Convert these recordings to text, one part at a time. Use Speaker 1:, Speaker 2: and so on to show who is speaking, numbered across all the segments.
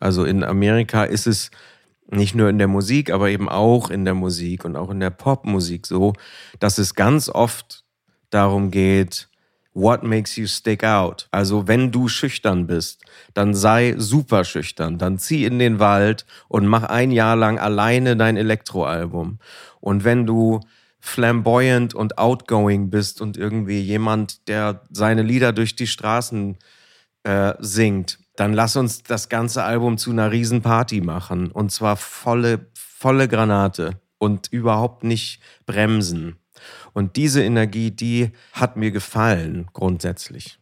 Speaker 1: Also in Amerika ist es nicht nur in der Musik, aber eben auch in der Musik und auch in der Popmusik so, dass es ganz oft darum geht, what makes you stick out? Also wenn du schüchtern bist, dann sei super schüchtern, dann zieh in den Wald und mach ein Jahr lang alleine dein Elektroalbum. Und wenn du flamboyant und outgoing bist und irgendwie jemand, der seine Lieder durch die Straßen äh, singt, dann lass uns das ganze Album zu einer Riesenparty machen. Und zwar volle, volle Granate und überhaupt nicht bremsen. Und diese Energie, die hat mir gefallen grundsätzlich.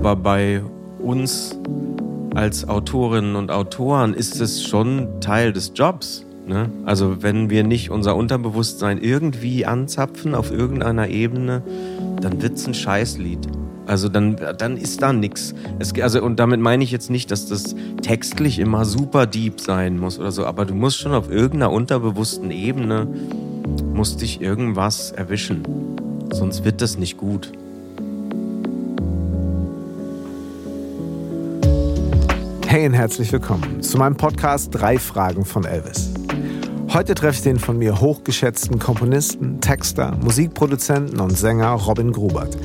Speaker 1: Aber bei uns als Autorinnen und Autoren ist es schon Teil des Jobs. Ne? Also wenn wir nicht unser Unterbewusstsein irgendwie anzapfen auf irgendeiner Ebene, dann wird es ein Scheißlied. Also dann, dann ist da nichts. Also, und damit meine ich jetzt nicht, dass das textlich immer super deep sein muss oder so, aber du musst schon auf irgendeiner unterbewussten Ebene, musst dich irgendwas erwischen. Sonst wird das nicht gut.
Speaker 2: Hey und herzlich willkommen zu meinem Podcast Drei Fragen von Elvis. Heute treffe ich den von mir hochgeschätzten Komponisten, Texter, Musikproduzenten und Sänger Robin Grubert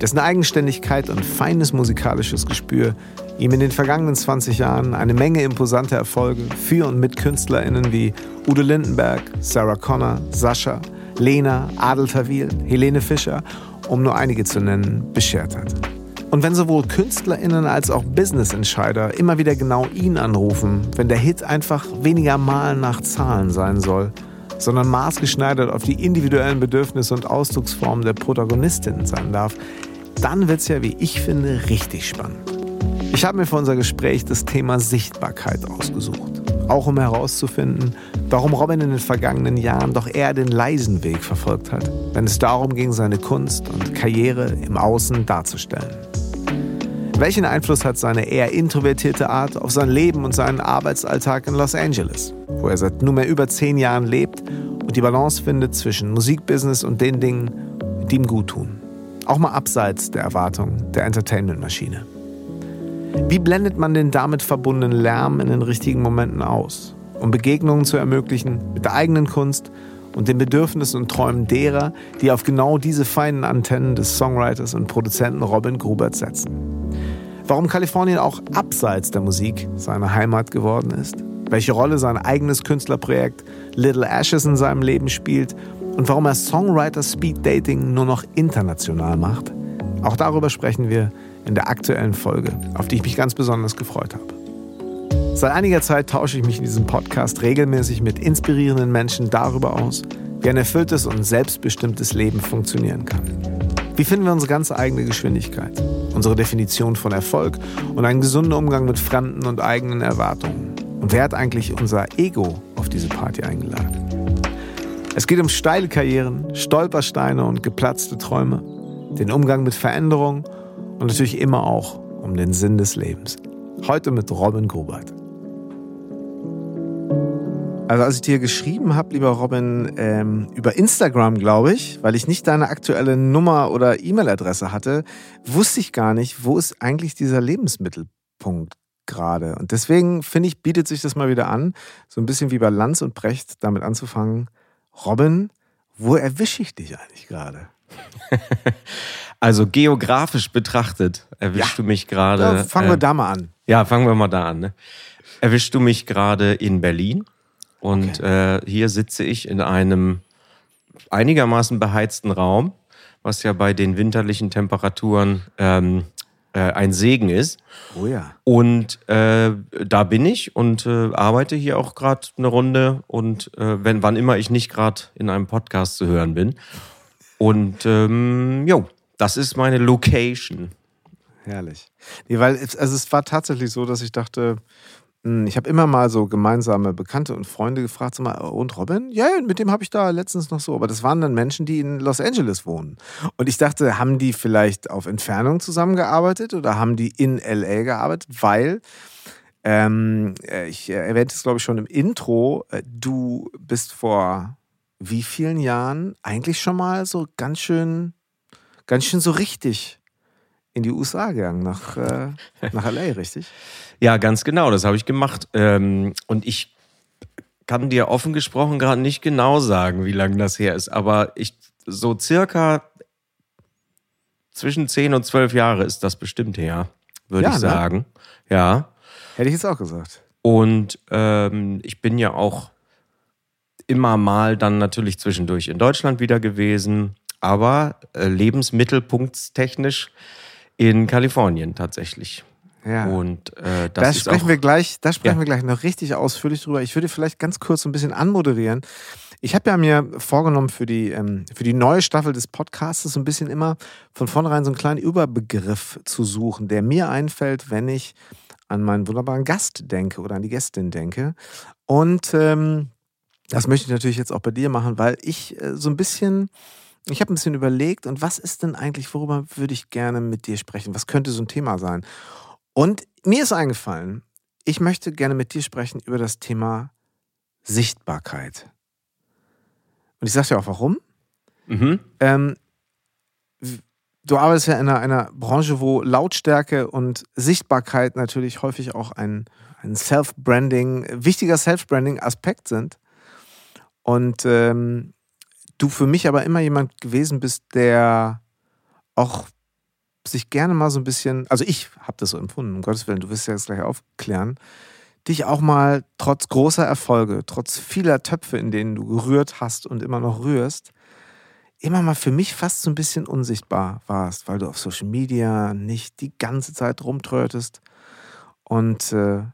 Speaker 2: dessen Eigenständigkeit und feines musikalisches Gespür ihm in den vergangenen 20 Jahren eine Menge imposanter Erfolge für und mit KünstlerInnen wie Udo Lindenberg, Sarah Connor, Sascha, Lena, Adel Tawil, Helene Fischer, um nur einige zu nennen, beschert hat. Und wenn sowohl KünstlerInnen als auch Business-Entscheider immer wieder genau ihn anrufen, wenn der Hit einfach weniger mal nach Zahlen sein soll, sondern maßgeschneidert auf die individuellen Bedürfnisse und Ausdrucksformen der Protagonistin sein darf, dann wird es ja, wie ich finde, richtig spannend. Ich habe mir für unser Gespräch das Thema Sichtbarkeit ausgesucht. Auch um herauszufinden, warum Robin in den vergangenen Jahren doch eher den leisen Weg verfolgt hat, wenn es darum ging, seine Kunst und Karriere im Außen darzustellen. Welchen Einfluss hat seine eher introvertierte Art auf sein Leben und seinen Arbeitsalltag in Los Angeles, wo er seit nunmehr über zehn Jahren lebt und die Balance findet zwischen Musikbusiness und den Dingen, die ihm gut tun? auch mal abseits der Erwartungen der Entertainment-Maschine. Wie blendet man den damit verbundenen Lärm in den richtigen Momenten aus, um Begegnungen zu ermöglichen mit der eigenen Kunst und den Bedürfnissen und Träumen derer, die auf genau diese feinen Antennen des Songwriters und Produzenten Robin Grubert setzen? Warum Kalifornien auch abseits der Musik seine Heimat geworden ist? Welche Rolle sein eigenes Künstlerprojekt Little Ashes in seinem Leben spielt und warum er Songwriter Speed Dating nur noch international macht. Auch darüber sprechen wir in der aktuellen Folge, auf die ich mich ganz besonders gefreut habe. Seit einiger Zeit tausche ich mich in diesem Podcast regelmäßig mit inspirierenden Menschen darüber aus, wie ein erfülltes und selbstbestimmtes Leben funktionieren kann. Wie finden wir unsere ganz eigene Geschwindigkeit, unsere Definition von Erfolg und einen gesunden Umgang mit fremden und eigenen Erwartungen? Und wer hat eigentlich unser Ego auf diese Party eingeladen? Es geht um steile Karrieren, Stolpersteine und geplatzte Träume, den Umgang mit Veränderung und natürlich immer auch um den Sinn des Lebens. Heute mit Robin Grubert. Also als ich dir geschrieben habe, lieber Robin, ähm, über Instagram, glaube ich, weil ich nicht deine aktuelle Nummer oder E-Mail-Adresse hatte, wusste ich gar nicht, wo ist eigentlich dieser Lebensmittelpunkt gerade. Und deswegen finde ich, bietet sich das mal wieder an, so ein bisschen wie bei Lanz und Brecht damit anzufangen, Robin, wo erwische ich dich eigentlich gerade?
Speaker 1: also geografisch betrachtet erwischst ja. du mich gerade. Ja,
Speaker 2: fangen wir äh, da mal an.
Speaker 1: Ja, fangen wir mal da an. Ne? Erwischst du mich gerade in Berlin und okay. äh, hier sitze ich in einem einigermaßen beheizten Raum, was ja bei den winterlichen Temperaturen ähm, äh, ein Segen ist.
Speaker 2: Oh ja.
Speaker 1: Und äh, da bin ich und äh, arbeite hier auch gerade eine Runde und äh, wenn wann immer ich nicht gerade in einem Podcast zu hören bin. Und ähm, jo, das ist meine Location.
Speaker 2: Herrlich. Nee, weil es, also es war tatsächlich so, dass ich dachte, ich habe immer mal so gemeinsame Bekannte und Freunde gefragt, so mal, und Robin? Ja, mit dem habe ich da letztens noch so. Aber das waren dann Menschen, die in Los Angeles wohnen. Und ich dachte, haben die vielleicht auf Entfernung zusammengearbeitet oder haben die in LA gearbeitet? Weil, ähm, äh, ich erwähnte es glaube ich schon im Intro, äh, du bist vor wie vielen Jahren eigentlich schon mal so ganz schön, ganz schön so richtig in die USA gegangen, nach, äh, nach LA, richtig?
Speaker 1: Ja, ganz genau, das habe ich gemacht. Ähm, und ich kann dir offen gesprochen gerade nicht genau sagen, wie lange das her ist, aber ich so circa zwischen 10 und 12 Jahre ist das bestimmt her, würde ja, ich ne? sagen. Ne? Ja.
Speaker 2: Hätte ich jetzt auch gesagt.
Speaker 1: Und ähm, ich bin ja auch immer mal dann natürlich zwischendurch in Deutschland wieder gewesen, aber äh, lebensmittelpunktstechnisch in Kalifornien tatsächlich.
Speaker 2: Ja. Und äh, das da sprechen wir gleich, da sprechen ja. wir gleich noch richtig ausführlich drüber. Ich würde vielleicht ganz kurz ein bisschen anmoderieren. Ich habe ja mir vorgenommen für die, ähm, für die neue Staffel des Podcasts so ein bisschen immer von vornherein so einen kleinen Überbegriff zu suchen, der mir einfällt, wenn ich an meinen wunderbaren Gast denke oder an die Gästin denke. Und ähm, das möchte ich natürlich jetzt auch bei dir machen, weil ich äh, so ein bisschen, ich habe ein bisschen überlegt, und was ist denn eigentlich, worüber würde ich gerne mit dir sprechen? Was könnte so ein Thema sein? Und mir ist eingefallen, ich möchte gerne mit dir sprechen über das Thema Sichtbarkeit. Und ich sage dir auch warum. Mhm. Ähm, du arbeitest ja in einer, einer, Branche, wo Lautstärke und Sichtbarkeit natürlich häufig auch ein, ein Self-Branding, wichtiger Self-Branding-Aspekt sind. Und ähm, du für mich aber immer jemand gewesen bist, der auch sich gerne mal so ein bisschen, also ich habe das so empfunden, um Gottes Willen, du wirst ja jetzt gleich aufklären, dich auch mal trotz großer Erfolge, trotz vieler Töpfe, in denen du gerührt hast und immer noch rührst, immer mal für mich fast so ein bisschen unsichtbar warst, weil du auf Social Media nicht die ganze Zeit rumtrötest und äh,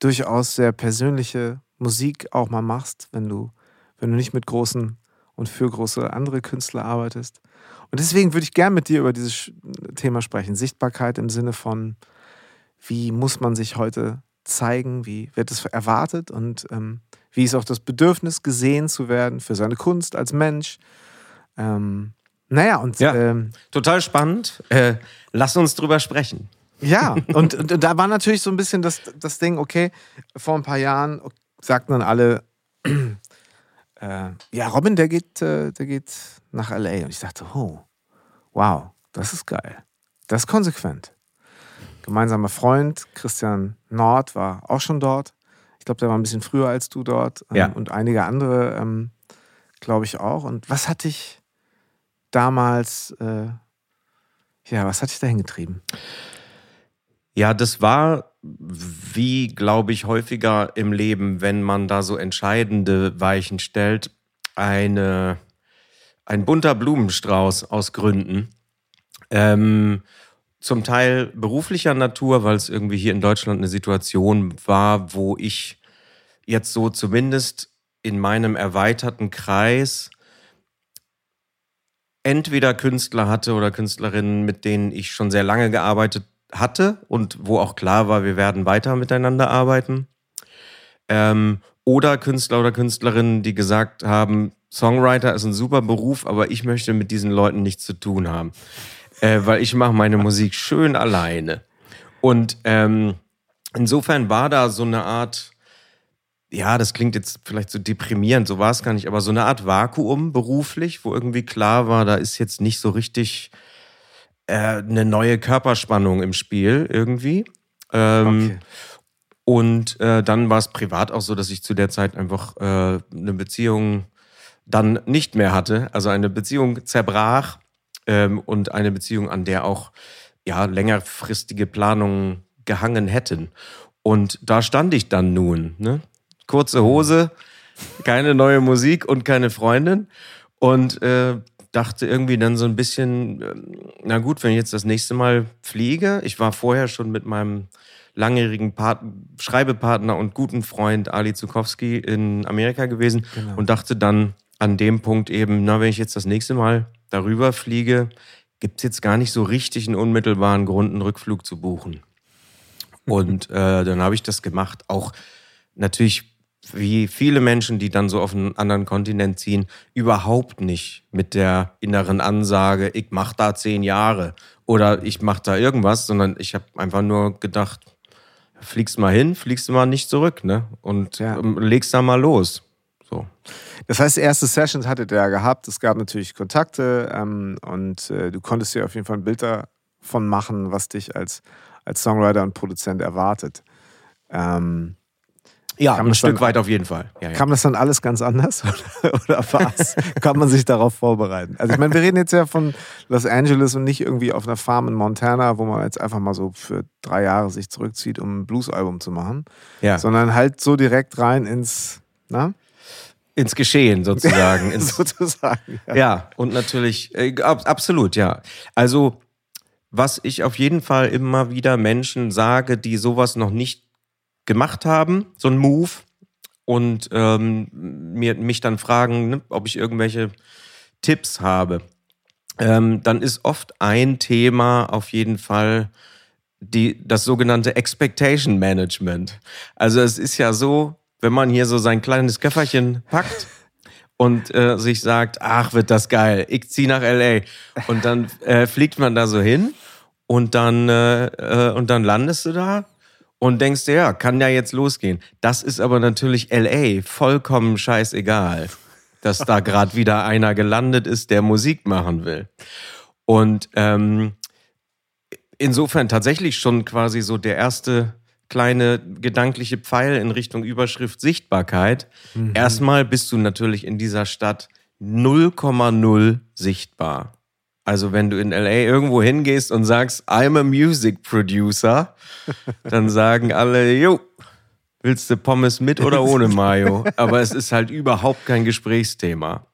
Speaker 2: durchaus sehr persönliche Musik auch mal machst, wenn du, wenn du nicht mit großen und für große andere Künstler arbeitest. Und deswegen würde ich gerne mit dir über dieses Thema sprechen. Sichtbarkeit im Sinne von, wie muss man sich heute zeigen, wie wird es erwartet und ähm, wie ist auch das Bedürfnis, gesehen zu werden für seine Kunst als Mensch. Ähm, naja, und.
Speaker 1: Ja, ähm, total spannend. Äh, lass uns drüber sprechen.
Speaker 2: Ja, und, und, da war natürlich so ein bisschen das, das Ding, okay, vor ein paar Jahren sagten dann alle, äh, ja, Robin, der geht, äh, der geht nach LA. Und ich dachte, oh, wow, das ist geil. Das ist konsequent. Gemeinsamer Freund, Christian Nord, war auch schon dort. Ich glaube, der war ein bisschen früher als du dort. Ähm,
Speaker 1: ja.
Speaker 2: Und einige andere, ähm, glaube ich, auch. Und was hat dich damals, äh, ja, was hat dich dahin getrieben?
Speaker 1: Ja, das war wie, glaube ich, häufiger im Leben, wenn man da so entscheidende Weichen stellt, eine, ein bunter Blumenstrauß aus Gründen. Ähm, zum Teil beruflicher Natur, weil es irgendwie hier in Deutschland eine Situation war, wo ich jetzt so zumindest in meinem erweiterten Kreis entweder Künstler hatte oder Künstlerinnen, mit denen ich schon sehr lange gearbeitet hatte und wo auch klar war, wir werden weiter miteinander arbeiten. Ähm, oder Künstler oder Künstlerinnen, die gesagt haben, Songwriter ist ein super Beruf, aber ich möchte mit diesen Leuten nichts zu tun haben, äh, weil ich mache meine Musik schön alleine. Und ähm, insofern war da so eine Art, ja, das klingt jetzt vielleicht so deprimierend, so war es gar nicht, aber so eine Art Vakuum beruflich, wo irgendwie klar war, da ist jetzt nicht so richtig äh, eine neue Körperspannung im Spiel irgendwie. Ähm, okay. Und äh, dann war es privat auch so, dass ich zu der Zeit einfach äh, eine Beziehung dann nicht mehr hatte. Also eine Beziehung zerbrach ähm, und eine Beziehung, an der auch ja längerfristige Planungen gehangen hätten. Und da stand ich dann nun. Ne? Kurze Hose, keine neue Musik und keine Freundin. Und äh, dachte irgendwie dann so ein bisschen, ähm, na gut, wenn ich jetzt das nächste Mal fliege, ich war vorher schon mit meinem langjährigen Part Schreibepartner und guten Freund Ali Zukowski in Amerika gewesen genau. und dachte dann an dem Punkt eben, na, wenn ich jetzt das nächste Mal darüber fliege, gibt es jetzt gar nicht so richtig einen unmittelbaren Grund, einen Rückflug zu buchen. Und äh, dann habe ich das gemacht. Auch natürlich wie viele Menschen, die dann so auf einen anderen Kontinent ziehen, überhaupt nicht mit der inneren Ansage, ich mache da zehn Jahre oder ich mache da irgendwas, sondern ich habe einfach nur gedacht, fliegst mal hin, fliegst du mal nicht zurück, ne? Und ja. legst da mal los. So.
Speaker 2: Das heißt, erste Sessions hattet ihr ja gehabt. Es gab natürlich Kontakte ähm, und äh, du konntest dir auf jeden Fall ein Bild davon machen, was dich als, als Songwriter und Produzent erwartet. Ähm,
Speaker 1: ja, ein Stück weit auf jeden Fall.
Speaker 2: Ja, ja. Kam das dann alles ganz anders oder, oder was? Kann man sich darauf vorbereiten? Also ich meine, wir reden jetzt ja von Los Angeles und nicht irgendwie auf einer Farm in Montana, wo man jetzt einfach mal so für drei Jahre sich zurückzieht, um ein Blues-Album zu machen, ja. sondern halt so direkt rein ins, na?
Speaker 1: Ins Geschehen sozusagen. Ins,
Speaker 2: sozusagen.
Speaker 1: Ja. ja, und natürlich, äh, absolut, ja. Also, was ich auf jeden Fall immer wieder Menschen sage, die sowas noch nicht gemacht haben, so ein Move, und ähm, mir, mich dann fragen, ne, ob ich irgendwelche Tipps habe, ähm, dann ist oft ein Thema auf jeden Fall die, das sogenannte Expectation Management. Also es ist ja so, wenn man hier so sein kleines Köfferchen packt und äh, sich sagt, ach, wird das geil, ich zieh nach LA. Und dann äh, fliegt man da so hin und dann, äh, äh, und dann landest du da und denkst dir, ja, kann ja jetzt losgehen. Das ist aber natürlich LA vollkommen scheißegal, dass da gerade wieder einer gelandet ist, der Musik machen will. Und ähm, insofern tatsächlich schon quasi so der erste kleine gedankliche Pfeil in Richtung Überschrift Sichtbarkeit. Mhm. Erstmal bist du natürlich in dieser Stadt 0,0 sichtbar. Also wenn du in LA irgendwo hingehst und sagst, I'm a music producer, dann sagen alle, jo, willst du Pommes mit oder ohne Mayo? Aber es ist halt überhaupt kein Gesprächsthema,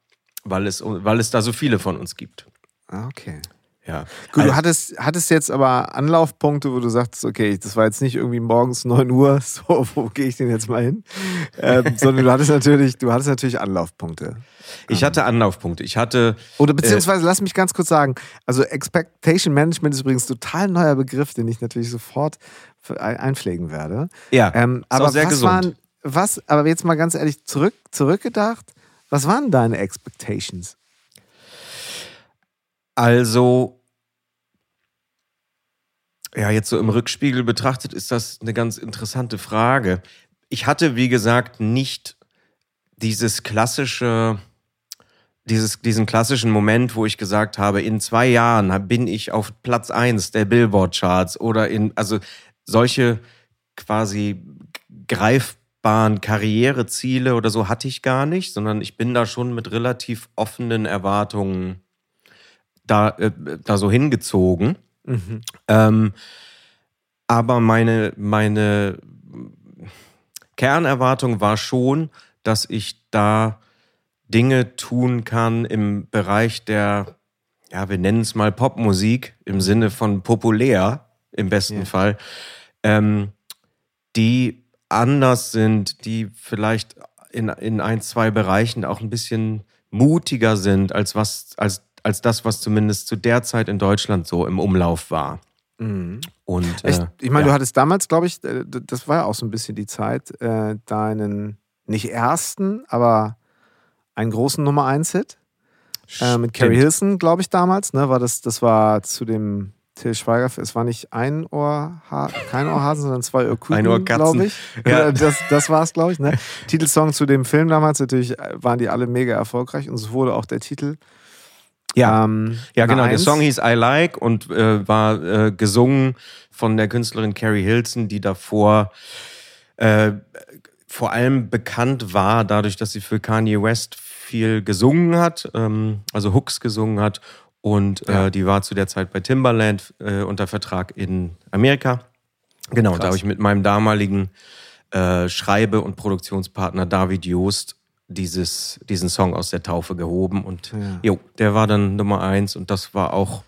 Speaker 1: weil es, weil es da so viele von uns gibt.
Speaker 2: Ah, okay.
Speaker 1: Ja.
Speaker 2: Gut, also, du hattest, hattest jetzt aber Anlaufpunkte, wo du sagst, okay, das war jetzt nicht irgendwie morgens 9 Uhr, so, wo gehe ich denn jetzt mal hin? Ähm, sondern du hattest natürlich, du hattest natürlich Anlaufpunkte.
Speaker 1: Ich hatte Anlaufpunkte. Ich hatte.
Speaker 2: Oder beziehungsweise, äh, lass mich ganz kurz sagen, also Expectation Management ist übrigens total neuer Begriff, den ich natürlich sofort einpflegen werde.
Speaker 1: Ja.
Speaker 2: Ähm, aber sehr was gesund. waren, was, aber jetzt mal ganz ehrlich zurück, zurückgedacht, was waren deine Expectations?
Speaker 1: Also, ja, jetzt so im Rückspiegel betrachtet ist das eine ganz interessante Frage. Ich hatte, wie gesagt, nicht dieses klassische, dieses, diesen klassischen Moment, wo ich gesagt habe, in zwei Jahren bin ich auf Platz eins der Billboard-Charts oder in, also solche quasi greifbaren Karriereziele oder so hatte ich gar nicht, sondern ich bin da schon mit relativ offenen Erwartungen da, äh, da so hingezogen. Mhm. Ähm, aber meine, meine Kernerwartung war schon, dass ich da Dinge tun kann im Bereich der, ja, wir nennen es mal Popmusik im Sinne von populär im besten ja. Fall, ähm, die anders sind, die vielleicht in, in ein, zwei Bereichen auch ein bisschen mutiger sind als was, als als das, was zumindest zu der Zeit in Deutschland so im Umlauf war.
Speaker 2: Mhm. Und, äh, ich meine, ja. du hattest damals, glaube ich, äh, das war ja auch so ein bisschen die Zeit, äh, deinen nicht ersten, aber einen großen Nummer 1 Hit äh, mit Carrie Hilson, glaube ich, damals. Ne, war das, das war zu dem Till Schweiger, es war nicht ein Ohr, kein Ohrhasen, sondern zwei Ohrküken, glaube ich. Ja. Das, das war es, glaube ich. Ne? Titelsong zu dem Film damals, natürlich äh, waren die alle mega erfolgreich und so wurde auch der Titel
Speaker 1: ja, ähm, ja genau. Eins. Der Song hieß I Like und äh, war äh, gesungen von der Künstlerin Carrie Hilson, die davor äh, vor allem bekannt war, dadurch, dass sie für Kanye West viel gesungen hat, ähm, also Hooks gesungen hat. Und äh, ja. die war zu der Zeit bei Timbaland äh, unter Vertrag in Amerika. Genau, Krass. da habe ich mit meinem damaligen äh, Schreibe- und Produktionspartner David Joost dieses, diesen Song aus der Taufe gehoben und ja. jo, der war dann Nummer eins und das war auch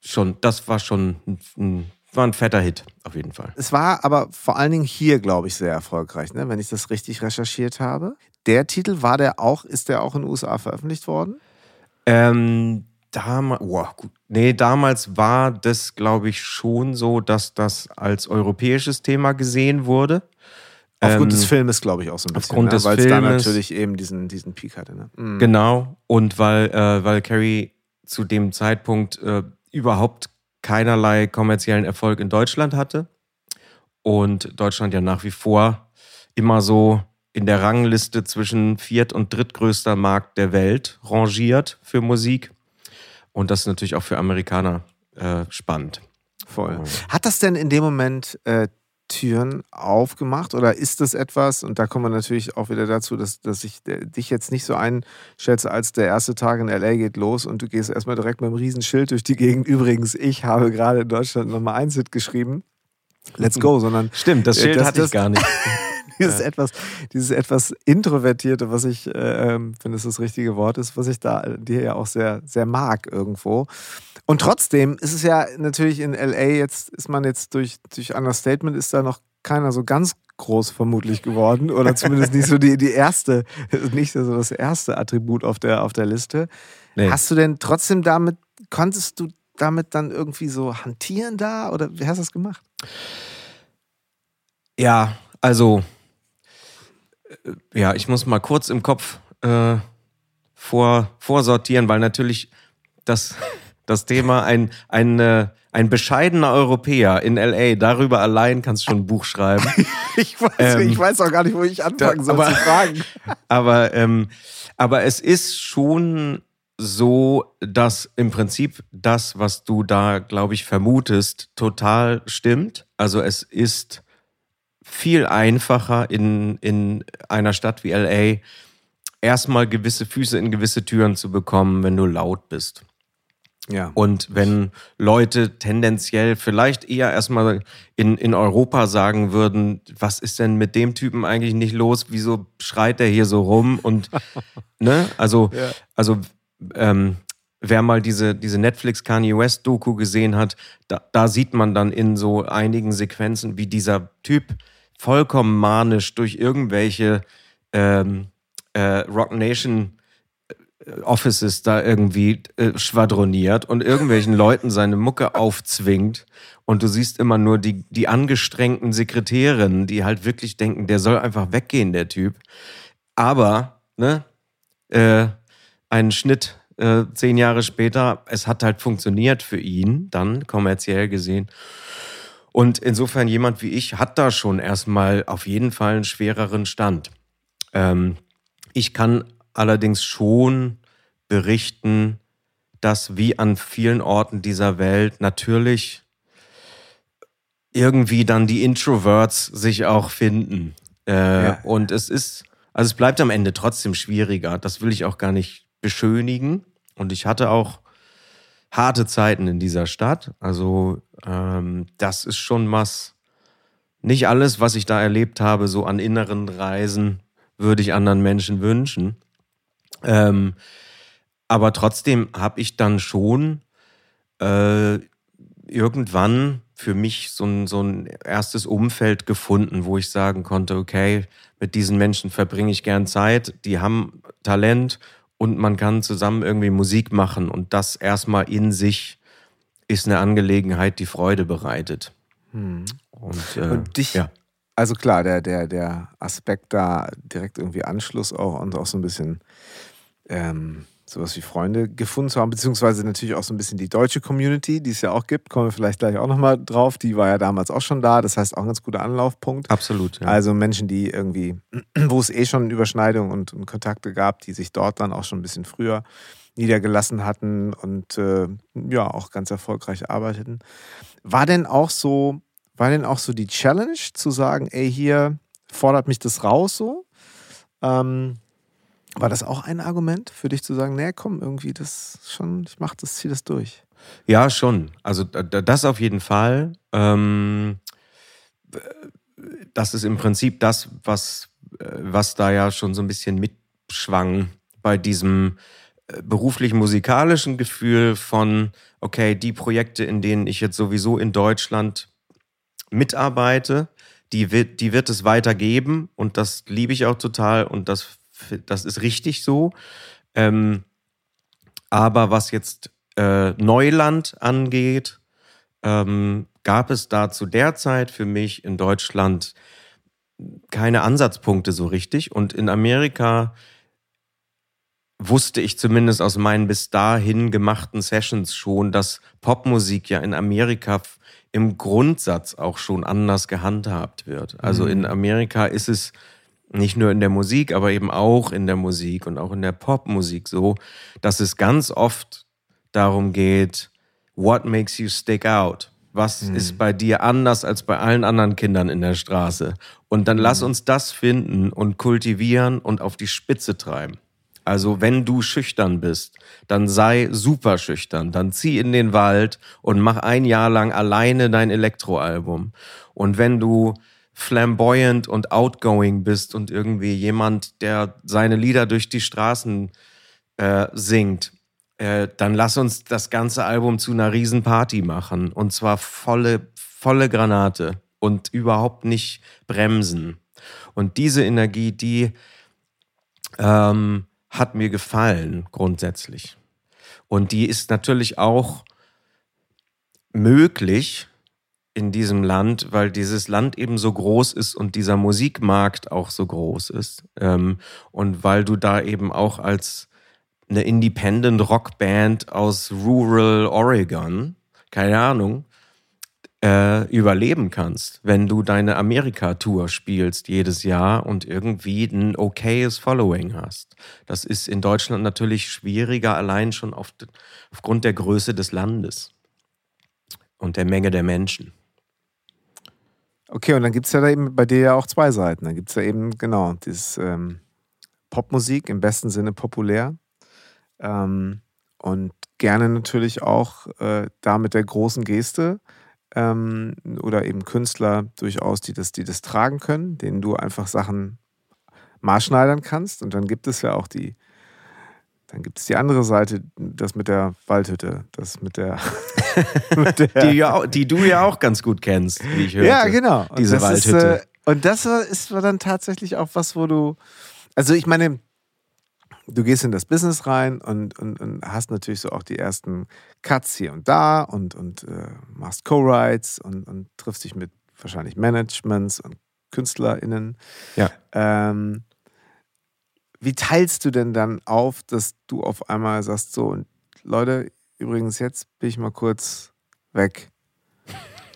Speaker 1: schon, das war schon ein, war ein fetter Hit, auf jeden Fall.
Speaker 2: Es war aber vor allen Dingen hier, glaube ich, sehr erfolgreich, ne? wenn ich das richtig recherchiert habe. Der Titel, war der auch, ist der auch in den USA veröffentlicht worden?
Speaker 1: Ähm, damals, wow, gut. Nee, damals war das, glaube ich, schon so, dass das als europäisches Thema gesehen wurde.
Speaker 2: Aufgrund ähm, des Filmes, glaube ich, auch so ein bisschen. Aufgrund ne? Weil es da natürlich eben diesen, diesen Peak hatte. Ne?
Speaker 1: Mhm. Genau. Und weil, äh, weil Carrie zu dem Zeitpunkt äh, überhaupt keinerlei kommerziellen Erfolg in Deutschland hatte. Und Deutschland ja nach wie vor immer so in der Rangliste zwischen viert- und drittgrößter Markt der Welt rangiert für Musik. Und das ist natürlich auch für Amerikaner äh, spannend.
Speaker 2: Voll. Hat das denn in dem Moment äh, Türen aufgemacht oder ist das etwas, und da kommen wir natürlich auch wieder dazu, dass, dass ich dich jetzt nicht so einschätze, als der erste Tag in LA geht los und du gehst erstmal direkt mit einem Riesenschild durch die Gegend. Übrigens, ich habe gerade in Deutschland Nummer 1 Hit geschrieben. Let's go, sondern.
Speaker 1: Stimmt, das Schild das, hatte ich gar nicht.
Speaker 2: dieses, ja. etwas, dieses etwas Introvertierte, was ich, äh, ähm, wenn es das richtige Wort ist, was ich da dir ja auch sehr, sehr mag irgendwo. Und trotzdem ist es ja natürlich in LA jetzt, ist man jetzt durch, durch Understatement, ist da noch keiner so ganz groß vermutlich geworden oder zumindest nicht so die, die erste, nicht so das erste Attribut auf der, auf der Liste. Nee. Hast du denn trotzdem damit, konntest du damit dann irgendwie so hantieren da oder wie hast du das gemacht?
Speaker 1: Ja, also ja, ich muss mal kurz im Kopf äh, vor, vorsortieren, weil natürlich das, das Thema ein, ein, äh, ein bescheidener Europäer in LA, darüber allein kannst du schon ein Buch schreiben.
Speaker 2: ich, weiß, ähm, ich weiß auch gar nicht, wo ich anfangen soll aber, zu fragen.
Speaker 1: aber, ähm, aber es ist schon so, dass im Prinzip das, was du da, glaube ich, vermutest, total stimmt. Also es ist viel einfacher in, in einer Stadt wie LA erstmal gewisse Füße in gewisse Türen zu bekommen, wenn du laut bist. Ja. Und wenn Leute tendenziell vielleicht eher erstmal in, in Europa sagen würden, was ist denn mit dem Typen eigentlich nicht los? Wieso schreit der hier so rum? Und ne, also, ja. also ähm, wer mal diese, diese Netflix Kanye West Doku gesehen hat, da, da sieht man dann in so einigen Sequenzen, wie dieser Typ vollkommen manisch durch irgendwelche ähm, äh, Rock Nation äh, Offices da irgendwie äh, schwadroniert und irgendwelchen Leuten seine Mucke aufzwingt. Und du siehst immer nur die, die angestrengten Sekretärinnen, die halt wirklich denken, der soll einfach weggehen, der Typ. Aber, ne, äh, ein Schnitt äh, zehn Jahre später, es hat halt funktioniert für ihn, dann kommerziell gesehen. Und insofern jemand wie ich hat da schon erstmal auf jeden Fall einen schwereren Stand. Ähm, ich kann allerdings schon berichten, dass wie an vielen Orten dieser Welt natürlich irgendwie dann die Introverts sich auch finden. Äh, ja. Und es ist, also es bleibt am Ende trotzdem schwieriger. Das will ich auch gar nicht beschönigen. Und ich hatte auch harte Zeiten in dieser Stadt. Also ähm, das ist schon was. Nicht alles, was ich da erlebt habe, so an inneren Reisen, würde ich anderen Menschen wünschen. Ähm, aber trotzdem habe ich dann schon äh, irgendwann für mich so ein, so ein erstes Umfeld gefunden, wo ich sagen konnte, okay, mit diesen Menschen verbringe ich gern Zeit, die haben Talent und man kann zusammen irgendwie Musik machen und das erstmal in sich ist eine Angelegenheit, die Freude bereitet.
Speaker 2: Hm. Und, äh, und, dich, ja. also klar, der, der, der Aspekt da direkt irgendwie Anschluss auch und auch so ein bisschen ähm, sowas wie Freunde gefunden zu haben, beziehungsweise natürlich auch so ein bisschen die deutsche Community, die es ja auch gibt, kommen wir vielleicht gleich auch nochmal drauf. Die war ja damals auch schon da, das heißt auch ein ganz guter Anlaufpunkt.
Speaker 1: Absolut.
Speaker 2: Ja. Also Menschen, die irgendwie, wo es eh schon Überschneidungen und, und, Kontakte gab, die sich dort dann auch schon ein bisschen früher niedergelassen hatten und äh, ja, auch ganz erfolgreich arbeiteten. War denn auch so, war denn auch so die Challenge zu sagen, ey, hier fordert mich das raus so? Ähm, war das auch ein Argument für dich zu sagen, nee, komm, irgendwie, das schon, ich mach das, zieh das durch?
Speaker 1: Ja, schon. Also das auf jeden Fall. Ähm, das ist im Prinzip das, was, was da ja schon so ein bisschen mitschwang bei diesem äh, beruflich-musikalischen Gefühl von, okay, die Projekte, in denen ich jetzt sowieso in Deutschland mitarbeite, die wird, die wird es weitergeben und das liebe ich auch total und das das ist richtig so. Ähm, aber was jetzt äh, Neuland angeht, ähm, gab es da zu der Zeit für mich in Deutschland keine Ansatzpunkte so richtig. Und in Amerika wusste ich zumindest aus meinen bis dahin gemachten Sessions schon, dass Popmusik ja in Amerika im Grundsatz auch schon anders gehandhabt wird. Also mhm. in Amerika ist es nicht nur in der Musik, aber eben auch in der Musik und auch in der Popmusik so, dass es ganz oft darum geht, what makes you stick out? Was mhm. ist bei dir anders als bei allen anderen Kindern in der Straße? Und dann mhm. lass uns das finden und kultivieren und auf die Spitze treiben. Also wenn du schüchtern bist, dann sei super schüchtern. Dann zieh in den Wald und mach ein Jahr lang alleine dein Elektroalbum. Und wenn du flamboyant und outgoing bist und irgendwie jemand, der seine Lieder durch die Straßen äh, singt, äh, dann lass uns das ganze Album zu einer Riesenparty machen. Und zwar volle, volle Granate und überhaupt nicht bremsen. Und diese Energie, die ähm, hat mir gefallen grundsätzlich. Und die ist natürlich auch möglich, in diesem Land, weil dieses Land eben so groß ist und dieser Musikmarkt auch so groß ist. Ähm, und weil du da eben auch als eine Independent Rockband aus Rural Oregon, keine Ahnung, äh, überleben kannst, wenn du deine Amerika-Tour spielst jedes Jahr und irgendwie ein okayes Following hast. Das ist in Deutschland natürlich schwieriger, allein schon auf, aufgrund der Größe des Landes und der Menge der Menschen.
Speaker 2: Okay, und dann gibt es ja da eben bei dir ja auch zwei Seiten. Dann gibt es ja eben, genau, dieses ähm, Popmusik im besten Sinne populär. Ähm, und gerne natürlich auch äh, da mit der großen Geste ähm, oder eben Künstler durchaus, die das, die das tragen können, denen du einfach Sachen maßschneidern kannst. Und dann gibt es ja auch die, dann gibt es die andere Seite, das mit der Waldhütte, das mit der,
Speaker 1: mit der die, ja, die, du ja auch ganz gut kennst, wie ich höre.
Speaker 2: Ja, genau.
Speaker 1: Und diese Waldhütte.
Speaker 2: Ist, äh, und das war, ist dann tatsächlich auch was, wo du, also ich meine, du gehst in das Business rein und, und, und hast natürlich so auch die ersten Cuts hier und da und, und äh, machst Co-Writes und, und triffst dich mit wahrscheinlich Managements und KünstlerInnen.
Speaker 1: Ja.
Speaker 2: Ähm, wie teilst du denn dann auf, dass du auf einmal sagst, so, und Leute, übrigens, jetzt bin ich mal kurz weg.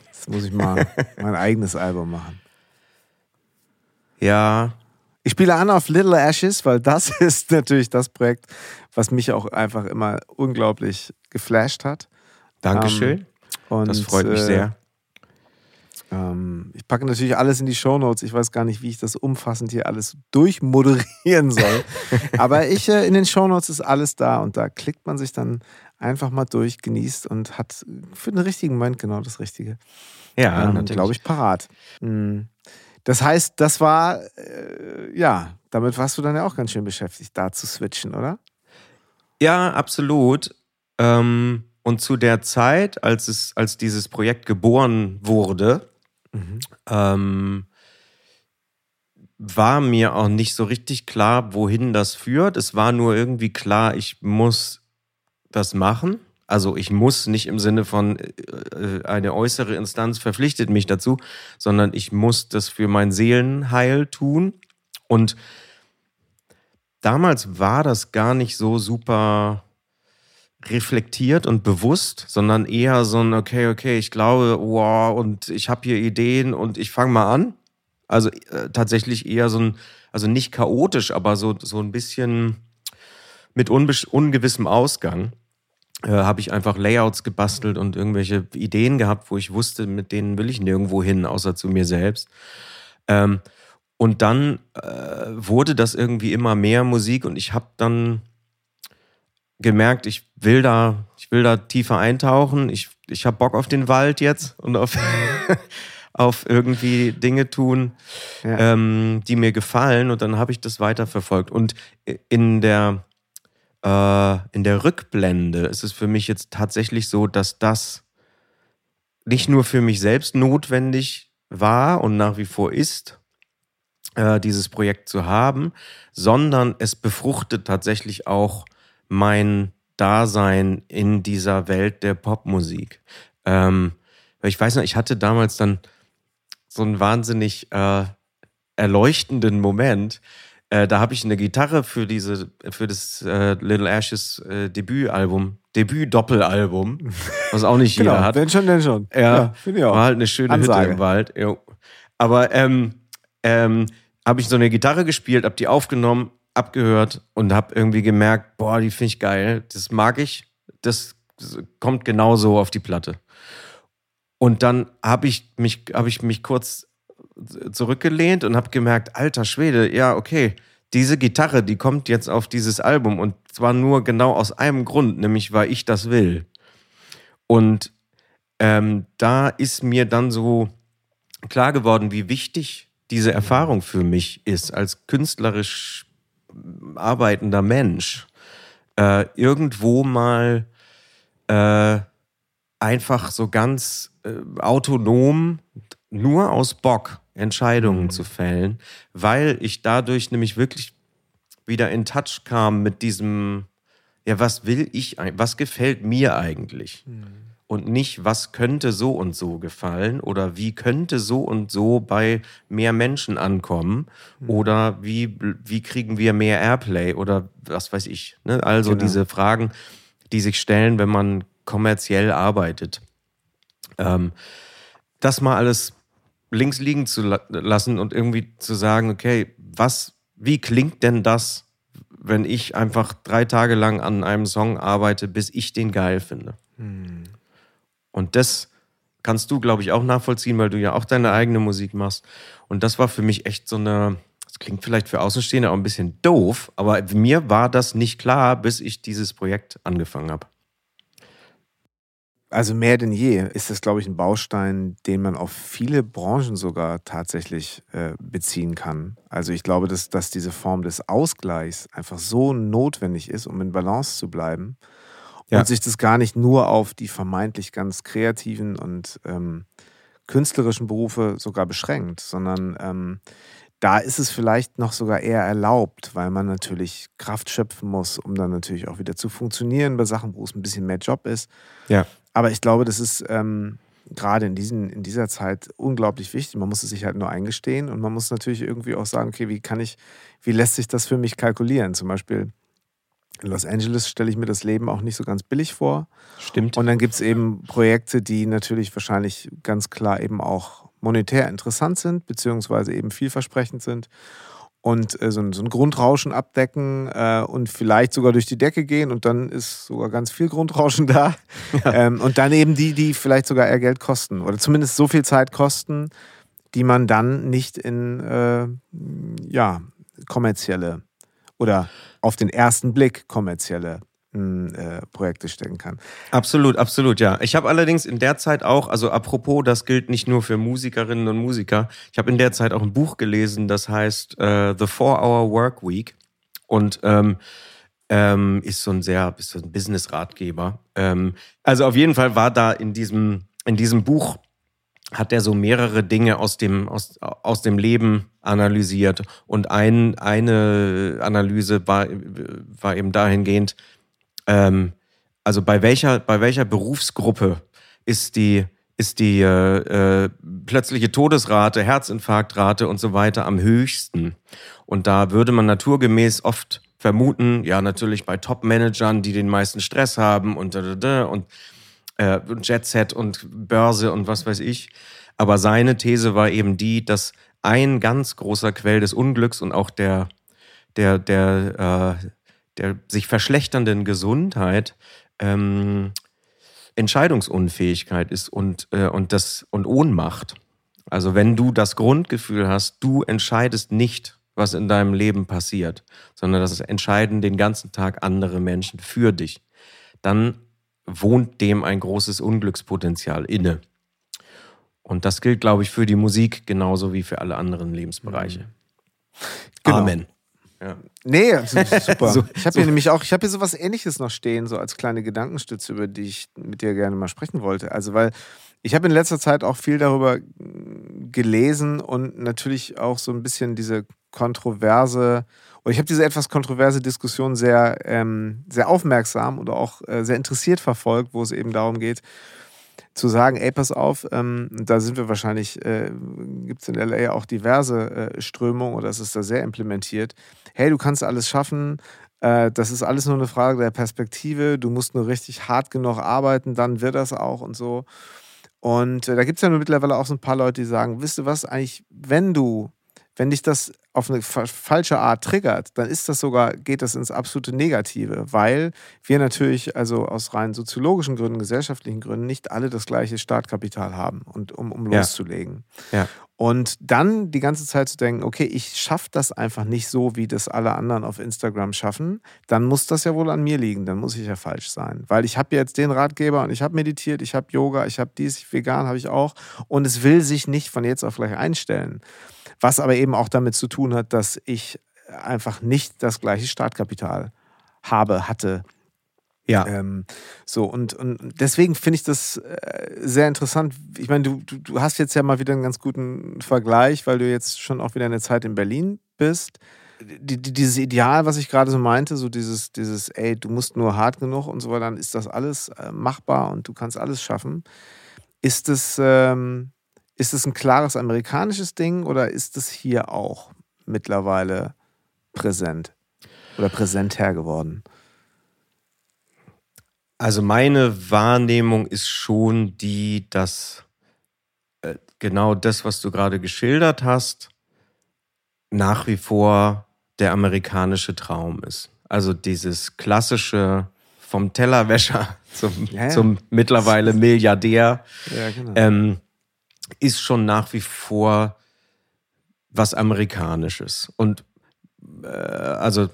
Speaker 2: Jetzt muss ich mal mein eigenes Album machen.
Speaker 1: Ja.
Speaker 2: Ich spiele an auf Little Ashes, weil das ist natürlich das Projekt, was mich auch einfach immer unglaublich geflasht hat.
Speaker 1: Dankeschön. Ähm, das freut mich äh, sehr.
Speaker 2: Ähm, ich packe natürlich alles in die Shownotes. Ich weiß gar nicht, wie ich das umfassend hier alles durchmoderieren soll. Aber ich, äh, in den Shownotes ist alles da und da klickt man sich dann einfach mal durch, genießt und hat für den richtigen Moment genau das Richtige.
Speaker 1: Ja,
Speaker 2: ähm, glaube ich, parat. Mhm. Das heißt, das war, äh, ja, damit warst du dann ja auch ganz schön beschäftigt, da zu switchen, oder?
Speaker 1: Ja, absolut. Ähm, und zu der Zeit, als, es, als dieses Projekt geboren wurde, Mhm. Ähm, war mir auch nicht so richtig klar, wohin das führt. Es war nur irgendwie klar, ich muss das machen. Also ich muss nicht im Sinne von äh, äh, eine äußere Instanz verpflichtet mich dazu, sondern ich muss das für mein Seelenheil tun. Und damals war das gar nicht so super reflektiert und bewusst, sondern eher so ein, okay, okay, ich glaube, wow, und ich habe hier Ideen und ich fange mal an. Also äh, tatsächlich eher so ein, also nicht chaotisch, aber so, so ein bisschen mit ungewissem Ausgang. Äh, habe ich einfach Layouts gebastelt und irgendwelche Ideen gehabt, wo ich wusste, mit denen will ich nirgendwo hin, außer zu mir selbst. Ähm, und dann äh, wurde das irgendwie immer mehr Musik und ich habe dann gemerkt, ich will da, ich will da tiefer eintauchen. Ich, ich habe Bock auf den Wald jetzt und auf, auf irgendwie Dinge tun, ja. ähm, die mir gefallen. Und dann habe ich das weiterverfolgt. Und in der, äh, in der Rückblende ist es für mich jetzt tatsächlich so, dass das nicht nur für mich selbst notwendig war und nach wie vor ist, äh, dieses Projekt zu haben, sondern es befruchtet tatsächlich auch mein Dasein in dieser Welt der Popmusik. Ähm, ich weiß noch, ich hatte damals dann so einen wahnsinnig äh, erleuchtenden Moment. Äh, da habe ich eine Gitarre für diese, für das äh, Little Ashes äh, Debütalbum, Debüt-Doppelalbum, was auch nicht jeder genau, hat.
Speaker 2: Wenn schon, denn schon.
Speaker 1: Ja, ja finde ich auch. War halt eine schöne Ansage. Hütte im Wald. Jo. Aber ähm, ähm, habe ich so eine Gitarre gespielt, habe die aufgenommen, abgehört und habe irgendwie gemerkt, boah, die finde ich geil, das mag ich, das kommt genauso auf die Platte. Und dann habe ich mich, habe ich mich kurz zurückgelehnt und habe gemerkt, alter Schwede, ja, okay, diese Gitarre, die kommt jetzt auf dieses Album und zwar nur genau aus einem Grund, nämlich weil ich das will. Und ähm, da ist mir dann so klar geworden, wie wichtig diese Erfahrung für mich ist als künstlerisch arbeitender Mensch. Äh, irgendwo mal äh, einfach so ganz äh, autonom, nur aus Bock Entscheidungen mhm. zu fällen, weil ich dadurch nämlich wirklich wieder in Touch kam mit diesem, ja, was will ich, was gefällt mir eigentlich? Mhm. Und nicht, was könnte so und so gefallen oder wie könnte so und so bei mehr Menschen ankommen mhm. oder wie, wie kriegen wir mehr Airplay oder was weiß ich. Ne? Also genau. diese Fragen, die sich stellen, wenn man kommerziell arbeitet. Ähm, das mal alles links liegen zu lassen und irgendwie zu sagen, okay, was, wie klingt denn das, wenn ich einfach drei Tage lang an einem Song arbeite, bis ich den geil finde? Hm. Und das kannst du, glaube ich, auch nachvollziehen, weil du ja auch deine eigene Musik machst. Und das war für mich echt so eine, das klingt vielleicht für Außenstehende auch ein bisschen doof, aber mir war das nicht klar, bis ich dieses Projekt angefangen habe.
Speaker 2: Also mehr denn je ist das, glaube ich, ein Baustein, den man auf viele Branchen sogar tatsächlich äh, beziehen kann. Also ich glaube, dass, dass diese Form des Ausgleichs einfach so notwendig ist, um in Balance zu bleiben. Ja. Und sich das gar nicht nur auf die vermeintlich ganz kreativen und ähm, künstlerischen Berufe sogar beschränkt, sondern ähm, da ist es vielleicht noch sogar eher erlaubt, weil man natürlich Kraft schöpfen muss, um dann natürlich auch wieder zu funktionieren bei Sachen, wo es ein bisschen mehr Job ist.
Speaker 1: Ja.
Speaker 2: Aber ich glaube, das ist ähm, gerade in, diesen, in dieser Zeit unglaublich wichtig. Man muss es sich halt nur eingestehen und man muss natürlich irgendwie auch sagen, okay, wie kann ich, wie lässt sich das für mich kalkulieren? Zum Beispiel in Los Angeles stelle ich mir das Leben auch nicht so ganz billig vor.
Speaker 1: Stimmt.
Speaker 2: Und dann gibt es eben Projekte, die natürlich wahrscheinlich ganz klar eben auch monetär interessant sind, beziehungsweise eben vielversprechend sind und äh, so, ein, so, ein, Grundrauschen abdecken äh, und vielleicht sogar durch die Decke gehen und dann ist sogar ganz viel Grundrauschen da. Ja. Ähm, und dann eben die, die vielleicht sogar eher Geld kosten oder zumindest so viel Zeit kosten, die man dann nicht in äh, ja, kommerzielle oder auf den ersten Blick kommerzielle äh, Projekte stecken kann.
Speaker 1: Absolut, absolut, ja. Ich habe allerdings in der Zeit auch, also apropos, das gilt nicht nur für Musikerinnen und Musiker, ich habe in der Zeit auch ein Buch gelesen, das heißt äh, The Four-Hour Work Week und ähm, ähm, ist so ein sehr, ist so ein Business-Ratgeber. Ähm, also auf jeden Fall war da in diesem, in diesem Buch hat er so mehrere Dinge aus dem, aus, aus dem Leben analysiert. Und ein, eine Analyse war, war eben dahingehend, ähm, also bei welcher, bei welcher Berufsgruppe ist die, ist die äh, äh, plötzliche Todesrate, Herzinfarktrate und so weiter am höchsten. Und da würde man naturgemäß oft vermuten, ja, natürlich bei Top-Managern, die den meisten Stress haben und, und, und äh, Jetset und Börse und was weiß ich. Aber seine These war eben die, dass ein ganz großer Quell des Unglücks und auch der, der, der, äh, der sich verschlechternden Gesundheit ähm, Entscheidungsunfähigkeit ist und, äh, und, das, und Ohnmacht. Also wenn du das Grundgefühl hast, du entscheidest nicht, was in deinem Leben passiert, sondern das entscheiden den ganzen Tag andere Menschen für dich, dann wohnt dem ein großes Unglückspotenzial inne. Und das gilt, glaube ich, für die Musik genauso wie für alle anderen Lebensbereiche.
Speaker 2: Genau. Amen. Ja. Nee, super. so, ich habe hier nämlich auch, ich habe hier so was ähnliches noch stehen, so als kleine Gedankenstütze, über die ich mit dir gerne mal sprechen wollte. Also, weil ich habe in letzter Zeit auch viel darüber gelesen und natürlich auch so ein bisschen diese kontroverse, oder ich habe diese etwas kontroverse Diskussion sehr, ähm, sehr aufmerksam oder auch äh, sehr interessiert verfolgt, wo es eben darum geht, zu sagen, ey, pass auf, ähm, da sind wir wahrscheinlich, äh, gibt es in LA auch diverse äh, Strömungen oder es ist da sehr implementiert. Hey, du kannst alles schaffen, äh, das ist alles nur eine Frage der Perspektive, du musst nur richtig hart genug arbeiten, dann wird das auch und so. Und äh, da gibt es ja mittlerweile auch so ein paar Leute, die sagen, wisst du was, eigentlich, wenn du wenn dich das auf eine falsche Art triggert, dann ist das sogar, geht das ins absolute Negative, weil wir natürlich, also aus rein soziologischen Gründen, gesellschaftlichen Gründen, nicht alle das gleiche Startkapital haben, und, um, um loszulegen.
Speaker 1: Ja.
Speaker 2: Und dann die ganze Zeit zu denken, okay, ich schaffe das einfach nicht so, wie das alle anderen auf Instagram schaffen, dann muss das ja wohl an mir liegen, dann muss ich ja falsch sein. Weil ich habe jetzt den Ratgeber und ich habe meditiert, ich habe Yoga, ich habe dies, vegan habe ich auch und es will sich nicht von jetzt auf gleich einstellen. Was aber eben auch damit zu tun hat, dass ich einfach nicht das gleiche Startkapital habe, hatte
Speaker 1: ja.
Speaker 2: Ähm, so, und, und deswegen finde ich das äh, sehr interessant. Ich meine, du, du, du hast jetzt ja mal wieder einen ganz guten Vergleich, weil du jetzt schon auch wieder eine Zeit in Berlin bist. Die, die, dieses Ideal, was ich gerade so meinte, so dieses, dieses, ey, du musst nur hart genug und so weiter, dann ist das alles äh, machbar und du kannst alles schaffen. Ist es, ähm, ist es ein klares amerikanisches Ding oder ist es hier auch mittlerweile präsent oder präsenter geworden?
Speaker 1: Also meine Wahrnehmung ist schon die, dass äh, genau das, was du gerade geschildert hast, nach wie vor der amerikanische Traum ist. Also dieses klassische vom Tellerwäscher zum, ja, ja. zum mittlerweile Milliardär ja, genau. ähm, ist schon nach wie vor was Amerikanisches. Und äh, also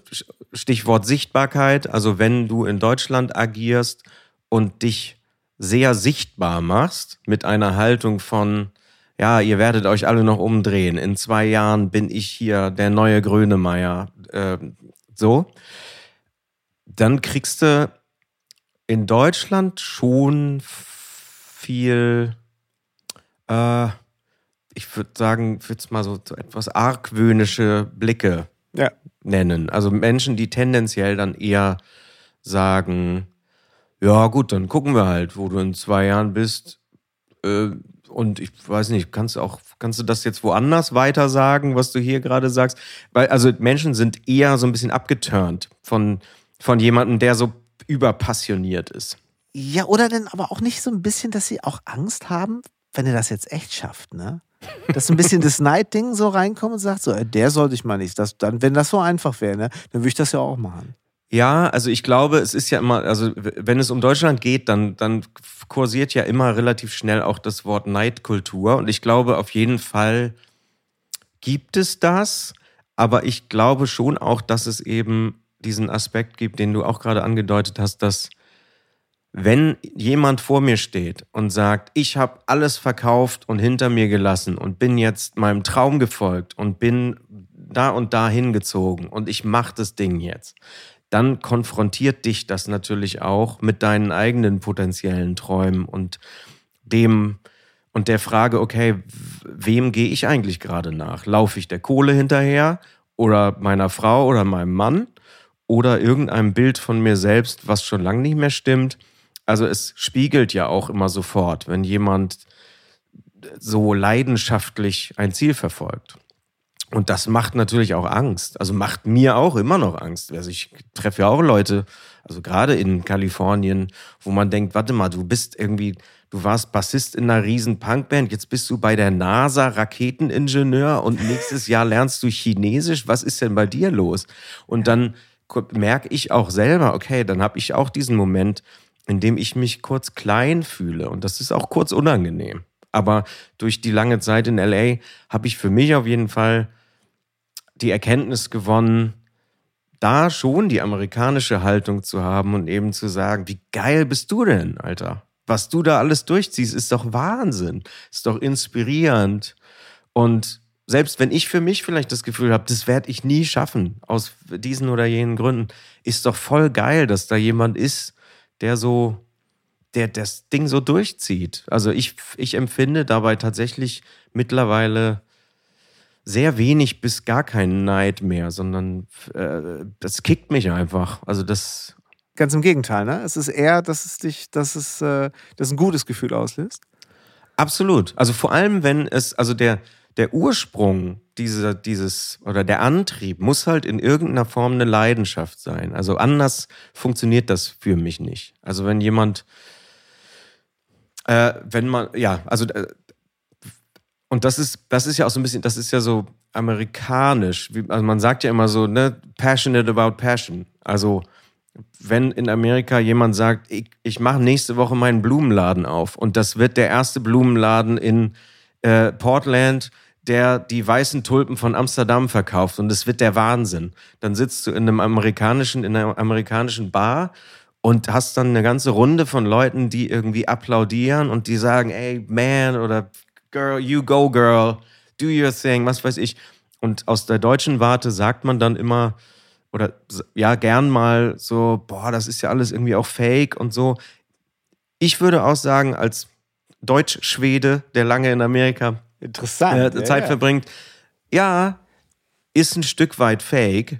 Speaker 1: Stichwort Sichtbarkeit, also wenn du in Deutschland agierst und dich sehr sichtbar machst mit einer Haltung von, ja, ihr werdet euch alle noch umdrehen. In zwei Jahren bin ich hier der neue Grönemeyer. Äh, so. Dann kriegst du in Deutschland schon viel, äh, ich würde sagen, jetzt mal so, so etwas argwöhnische Blicke
Speaker 2: ja.
Speaker 1: nennen. Also Menschen, die tendenziell dann eher sagen, ja gut, dann gucken wir halt, wo du in zwei Jahren bist. Äh, und ich weiß nicht, kannst du auch, kannst du das jetzt woanders weiter sagen, was du hier gerade sagst? Weil, also Menschen sind eher so ein bisschen abgeturnt von, von jemandem, der so überpassioniert ist.
Speaker 2: Ja, oder denn aber auch nicht so ein bisschen, dass sie auch Angst haben, wenn er das jetzt echt schafft, ne? dass ein bisschen das Neid-Ding so reinkommt und sagt, so, äh, der sollte ich mal nicht. Das, dann, wenn das so einfach wäre, ne, dann würde ich das ja auch machen.
Speaker 1: Ja, also ich glaube, es ist ja immer, also wenn es um Deutschland geht, dann, dann kursiert ja immer relativ schnell auch das Wort Neidkultur. Und ich glaube, auf jeden Fall gibt es das, aber ich glaube schon auch, dass es eben diesen Aspekt gibt, den du auch gerade angedeutet hast, dass wenn jemand vor mir steht und sagt, ich habe alles verkauft und hinter mir gelassen und bin jetzt meinem Traum gefolgt und bin da und da hingezogen und ich mache das Ding jetzt, dann konfrontiert dich das natürlich auch mit deinen eigenen potenziellen Träumen und dem und der Frage, okay, wem gehe ich eigentlich gerade nach? Laufe ich der Kohle hinterher oder meiner Frau oder meinem Mann oder irgendeinem Bild von mir selbst, was schon lange nicht mehr stimmt? Also es spiegelt ja auch immer sofort, wenn jemand so leidenschaftlich ein Ziel verfolgt. Und das macht natürlich auch Angst. Also macht mir auch immer noch Angst. Also ich treffe ja auch Leute, also gerade in Kalifornien, wo man denkt, warte mal, du bist irgendwie, du warst Bassist in einer riesen Punkband, jetzt bist du bei der NASA Raketeningenieur und nächstes Jahr lernst du Chinesisch. Was ist denn bei dir los? Und dann merke ich auch selber, okay, dann habe ich auch diesen Moment, in dem ich mich kurz klein fühle. Und das ist auch kurz unangenehm. Aber durch die lange Zeit in LA habe ich für mich auf jeden Fall die Erkenntnis gewonnen, da schon die amerikanische Haltung zu haben und eben zu sagen, wie geil bist du denn, Alter? Was du da alles durchziehst, ist doch Wahnsinn, ist doch inspirierend. Und selbst wenn ich für mich vielleicht das Gefühl habe, das werde ich nie schaffen, aus diesen oder jenen Gründen, ist doch voll geil, dass da jemand ist, der so, der das Ding so durchzieht. Also ich, ich empfinde dabei tatsächlich mittlerweile sehr wenig bis gar keinen Neid mehr, sondern äh, das kickt mich einfach. Also das.
Speaker 2: Ganz im Gegenteil, ne? Es ist eher, dass es dich, dass es, äh, dass ein gutes Gefühl auslöst.
Speaker 1: Absolut. Also vor allem, wenn es, also der, der Ursprung dieser, dieses oder der Antrieb muss halt in irgendeiner Form eine Leidenschaft sein. Also anders funktioniert das für mich nicht. Also wenn jemand, äh, wenn man, ja, also äh, und das ist, das ist ja auch so ein bisschen, das ist ja so amerikanisch. Wie, also man sagt ja immer so, ne, passionate about passion. Also wenn in Amerika jemand sagt, ich, ich mache nächste Woche meinen Blumenladen auf und das wird der erste Blumenladen in äh, Portland, der die weißen Tulpen von Amsterdam verkauft und es wird der Wahnsinn. Dann sitzt du in einem amerikanischen, in einer amerikanischen Bar und hast dann eine ganze Runde von Leuten, die irgendwie applaudieren und die sagen, ey, man oder girl, you go girl, do your thing, was weiß ich. Und aus der deutschen Warte sagt man dann immer, oder ja, gern mal so, boah, das ist ja alles irgendwie auch fake und so. Ich würde auch sagen, als Deutsch-Schwede, der lange in Amerika
Speaker 2: Interessant,
Speaker 1: äh, Zeit ja, verbringt, ja, ist ein Stück weit fake,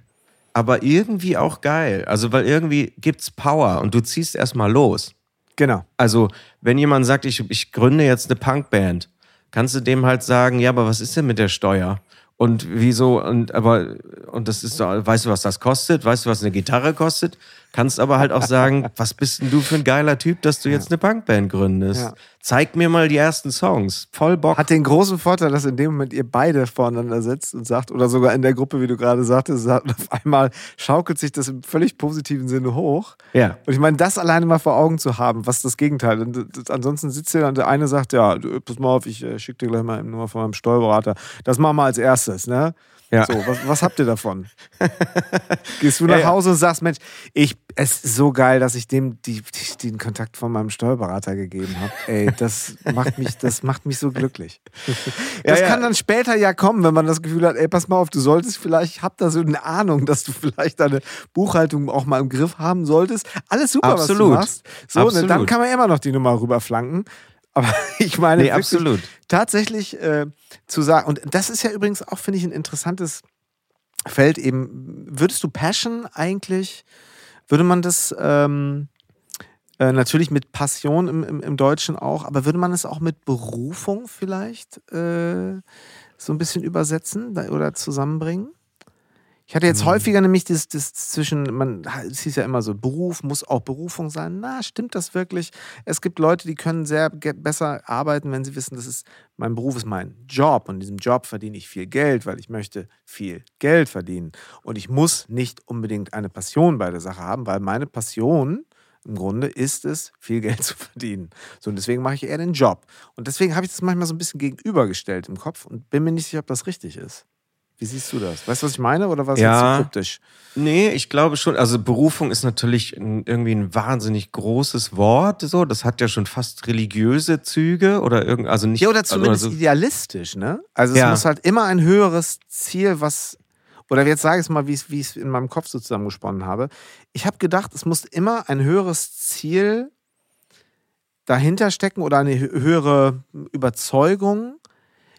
Speaker 1: aber irgendwie auch geil. Also, weil irgendwie gibt's Power und du ziehst erstmal los.
Speaker 2: Genau.
Speaker 1: Also, wenn jemand sagt, ich, ich gründe jetzt eine Punkband, kannst du dem halt sagen, ja, aber was ist denn mit der Steuer? Und wieso, und aber, und das ist weißt du, was das kostet? Weißt du, was eine Gitarre kostet? Kannst aber halt auch sagen, was bist denn du für ein geiler Typ, dass du jetzt eine Punkband gründest? Ja. Zeig mir mal die ersten Songs. Voll Bock.
Speaker 2: Hat den großen Vorteil, dass in dem Moment ihr beide voreinander sitzt und sagt, oder sogar in der Gruppe, wie du gerade sagtest, auf einmal schaukelt sich das im völlig positiven Sinne hoch.
Speaker 1: Ja.
Speaker 2: Und ich meine, das alleine mal vor Augen zu haben, was das Gegenteil. Und ansonsten sitzt ihr und der eine sagt, ja, pass mal auf, ich äh, schicke dir gleich mal Nummer von meinem Steuerberater. Das machen wir als erstes, ne? Ja. So, was, was habt ihr davon? Gehst du nach ja, Hause und sagst, Mensch, ich, es ist so geil, dass ich dem die, die, den Kontakt von meinem Steuerberater gegeben habe. Ey, das macht mich, das macht mich so glücklich. Das ja, kann dann später ja kommen, wenn man das Gefühl hat, ey, pass mal auf, du solltest vielleicht, ich hab da so eine Ahnung, dass du vielleicht deine Buchhaltung auch mal im Griff haben solltest. Alles super,
Speaker 1: Absolut.
Speaker 2: was du machst. So, Absolut. dann kann man immer noch die Nummer rüberflanken. Aber ich meine,
Speaker 1: nee, absolut.
Speaker 2: tatsächlich äh, zu sagen, und das ist ja übrigens auch, finde ich, ein interessantes Feld eben. Würdest du Passion eigentlich, würde man das ähm, äh, natürlich mit Passion im, im, im, Deutschen auch, aber würde man es auch mit Berufung vielleicht äh, so ein bisschen übersetzen oder zusammenbringen? Ich hatte jetzt mhm. häufiger nämlich das, das zwischen, man, es hieß ja immer so, Beruf muss auch Berufung sein. Na, stimmt das wirklich? Es gibt Leute, die können sehr besser arbeiten, wenn sie wissen, das ist, mein Beruf ist mein Job und in diesem Job verdiene ich viel Geld, weil ich möchte viel Geld verdienen. Und ich muss nicht unbedingt eine Passion bei der Sache haben, weil meine Passion im Grunde ist es, viel Geld zu verdienen. So, und deswegen mache ich eher den Job. Und deswegen habe ich das manchmal so ein bisschen gegenübergestellt im Kopf und bin mir nicht sicher, ob das richtig ist. Wie siehst du das? Weißt du, was ich meine oder was
Speaker 1: ja,
Speaker 2: jetzt kryptisch?
Speaker 1: Nee, ich glaube schon. Also Berufung ist natürlich ein, irgendwie ein wahnsinnig großes Wort. So, das hat ja schon fast religiöse Züge oder irgend, also nicht.
Speaker 2: Ja, oder zumindest oder so. idealistisch, ne? Also es ja. muss halt immer ein höheres Ziel, was oder jetzt sage ich es mal, wie ich es in meinem Kopf so zusammengesponnen habe. Ich habe gedacht, es muss immer ein höheres Ziel dahinter stecken oder eine höhere Überzeugung,